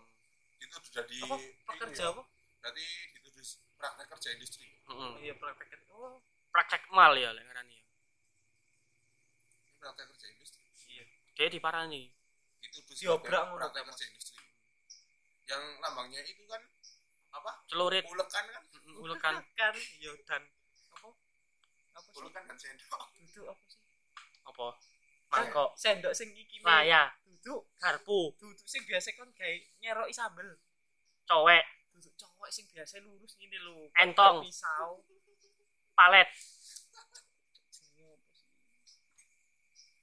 itu sudah di Apa pekerja ya. apa? berarti dituduh praktek kerja industri Heeh. Iya praktek. Oh, Praktek mal ya lek ngarani. ya. ini praktek kerja industri iya. Dhek diparani. itu tuh Diobrak praktek kerja industri yang lambangnya itu kan apa Celurit, ulekan kan heeh, ulekan. [laughs] kan yo dan? Apa sih? ulekan dan sendok Duduk apa sih? Apa? Kan Mangkok, Sendok sing iki nih. laya, Duduk. garpu, Duduk sing biasa kan gawe nyeroki sambel. cowek, Duduk cowok sing biasa lurus ngene lho. Entong. Pisau. palet. Apa?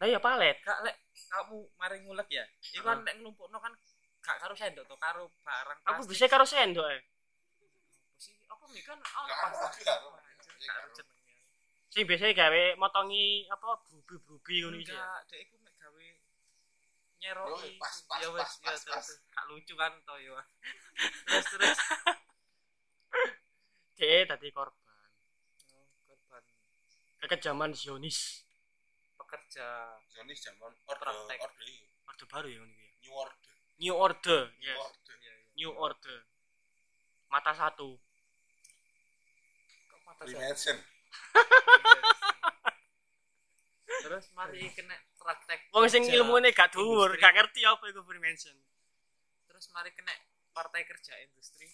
Lah ya palet. Gak lek kamu mari ngulek ya. Iku kan nek nglumpukno kan gak karo sendok to, karo barang Aku plastik. bisa karo sendok eh. apa sih? Apa nih kan oh, Gak Sing biasanya gawe motongi apa brubi-brubi ngono iki. ya. Enggak, dek iku mek gawe Yo, nyeroki. pas, pas, ya wes pas, ya pas, terus. pas. Gak lucu kan to ya. [laughs] terus terus. Dhek dadi korban. Oh, korban Kekejaman Zionis. pekerja Zionis zaman orde Praktek. orde. Orde baru ya ngono iki. ya. new order New Order, new yes. order Iya, iya. New Order. Mata satu. Kok mata saya? Terus mari kena praktek. Wong sing ilmune gak dhuwur, gak ngerti apa iku Freemason. Terus mari kena partai kerja industri.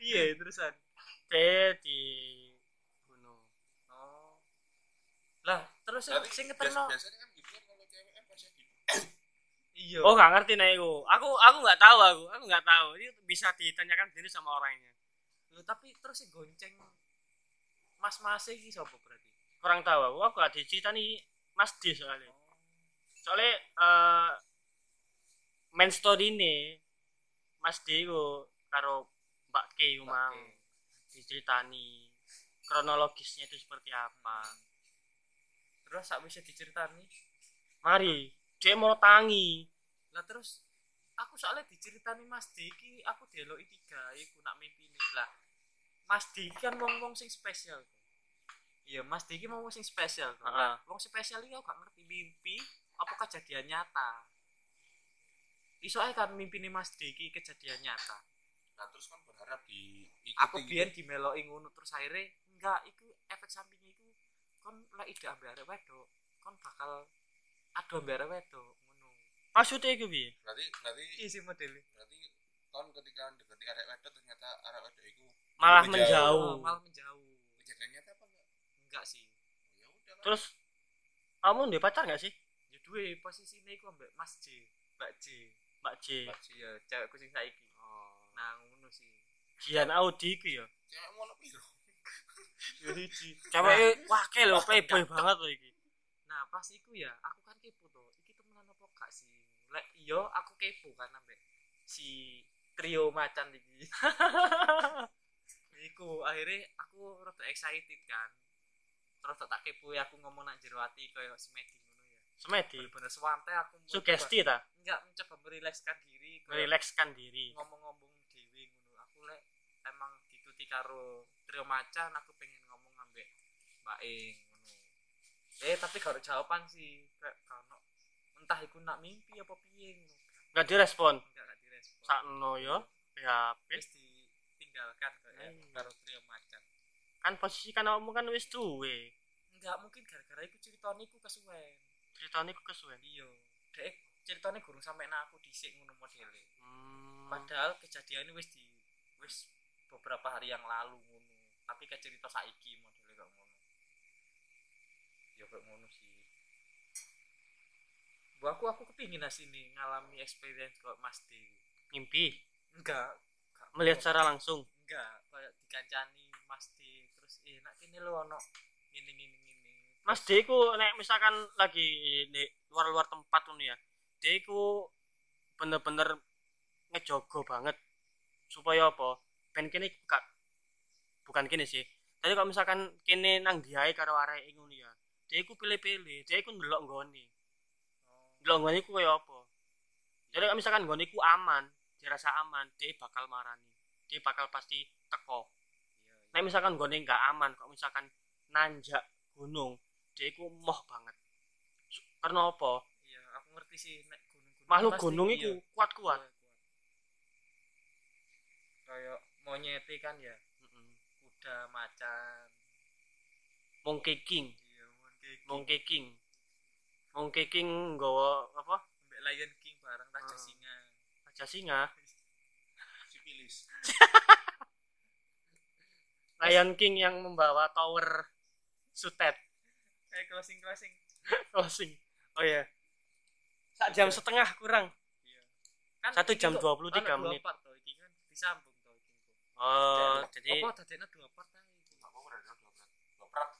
Iya, terusan. Di bunuh. Oh. Lah, terus sing ngeterno. biasanya kan gitu kan kalau cewek kan pasti di Iya. Oh, gak ngerti nek iku. Aku aku gak tahu aku. Aku gak tahu. Ini bisa ditanyakan sendiri sama orangnya. Loh, tapi terus sing gonceng mas-mas iki sapa berarti? kurang tahu aku aku gak diceritani Mas D soalnya soalnya eh main story ini Mas D ku karo Mbak K ku mang diceritani kronologisnya itu seperti apa terus sak bisa diceritani mari dia mau tangi. Lah terus aku soalnya diceritani Mas Diki aku dialog tiga iku nak mimpi ini lah Mas Diki kan wong wong sing spesial iya Mas Diki mau wong sing spesial Heeh. lah wong spesial ini aku gak ngerti mimpi apa kejadian nyata. Iso ae kan mimpi ini Mas Diki kejadian nyata. Nah terus kan berharap diikuti aku gitu. biyen dimeloki ngono terus akhirnya enggak iku efek sampingnya iku kon lek ide ambek arek wedok kon bakal ado ambek arek wedok ngono. Maksudnya itu bi berarti berarti isi modelnya berarti kon ketika deketi arek wedok ternyata arek wedok itu malah Lebih menjauh. Oh, malah menjauh. Kejadian nyata apa enggak? Enggak sih. Ya udah terus kamu udah pacar gak sih? Ya duwe posisi ini aku ambek Mas J Mbak J. Mbak J. Iya cewek kucing saiki. Oh. nah ngono sih. Jian Audi itu ya? Cewek mau lebih [laughs] loh ya hiji cewek wakil loh playboy banget loh ini nah pas iku ya aku kan kepo tuh iki temenan apa gak sih? Lek iya aku kepo kan ambek si trio macan iki. [laughs] Iku akhirnya aku rada excited kan. Terus tak kepo ya aku ngomong nang jero ati kaya semedi ngono ya. Semedi bener-bener swante aku sugesti ta? Enggak mencoba merilekskan diri merilekskan diri. ngomong-ngomong dewi ngono. Aku lek emang dituti karo trio macan aku pengen ngomong ambek Mbak Ing eh tapi gak ada jawaban sih. Kayak kano entah iku nak mimpi apa piye nggak direspon? Enggak gak direspon. Sakno yo PHP wis ditinggalkan kayak Hmm. karo trio macan. Kan posisi kan kamu kan wis duwe. Enggak mungkin gara-gara iku ceritanya iku kesuwen. Ceritanya ku kesuwen? Iya. Dek ceritanya gurung sampe nang aku dhisik ngono modele. Hmm. padahal kejadian wis di wis beberapa hari yang lalu ngono. Tapi kayak cerita saiki ya kayak ngono sih. Bu aku aku kepingin asini ngalami experience kok Mas D mimpi? Enggak. Enggak. Melihat secara langsung? Enggak. Kayak dikancani Mas D terus eh nak kene lo ono ngene ngene ngene. Mas D ku nek misalkan lagi di luar-luar tempat tuh ya dia ku bener-bener ngejogo banget. Supaya apa? Ben kene gak bukan kene sih. Tadi kalau misalkan kene nang diae karo arek ngono ya dia ku pilih-pilih dia ku ndelok nggone. Ndelok nggone ku kaya apa? Jadi misalkan nggone ku aman dirasa aman dia bakal marani. Dia bakal pasti teko. Iya iya. nek misalkan nggone nggak aman kok misalkan nanjak gunung dia ku moh banget. Karena apa? Iya aku ngerti sih nek gunung-gunung makhluk gunung iya. itu kuat-kuat. Iya, kayak monyet kan ya? Kuda macan. Monkey king iya monkey king. Monkey king nggawa apa? Ambek lion king bareng raja Ah. singa. Raja singa? [laughs] Sipilis [laughs] lion king yang membawa tower sutet. Eh closing closing. [laughs] Closing. Oh ya sak jam setengah kurang. Iya. Kan Satu jam kok 23 ono dua menit. part toh, iki kan disambung toh oh jadi apa dadeknya dua part nggak apa-apa udah dua berat dua berat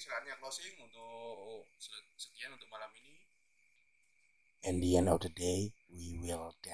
oke closing untuk se- sekian untuk malam ini In the end of the day, we will dead.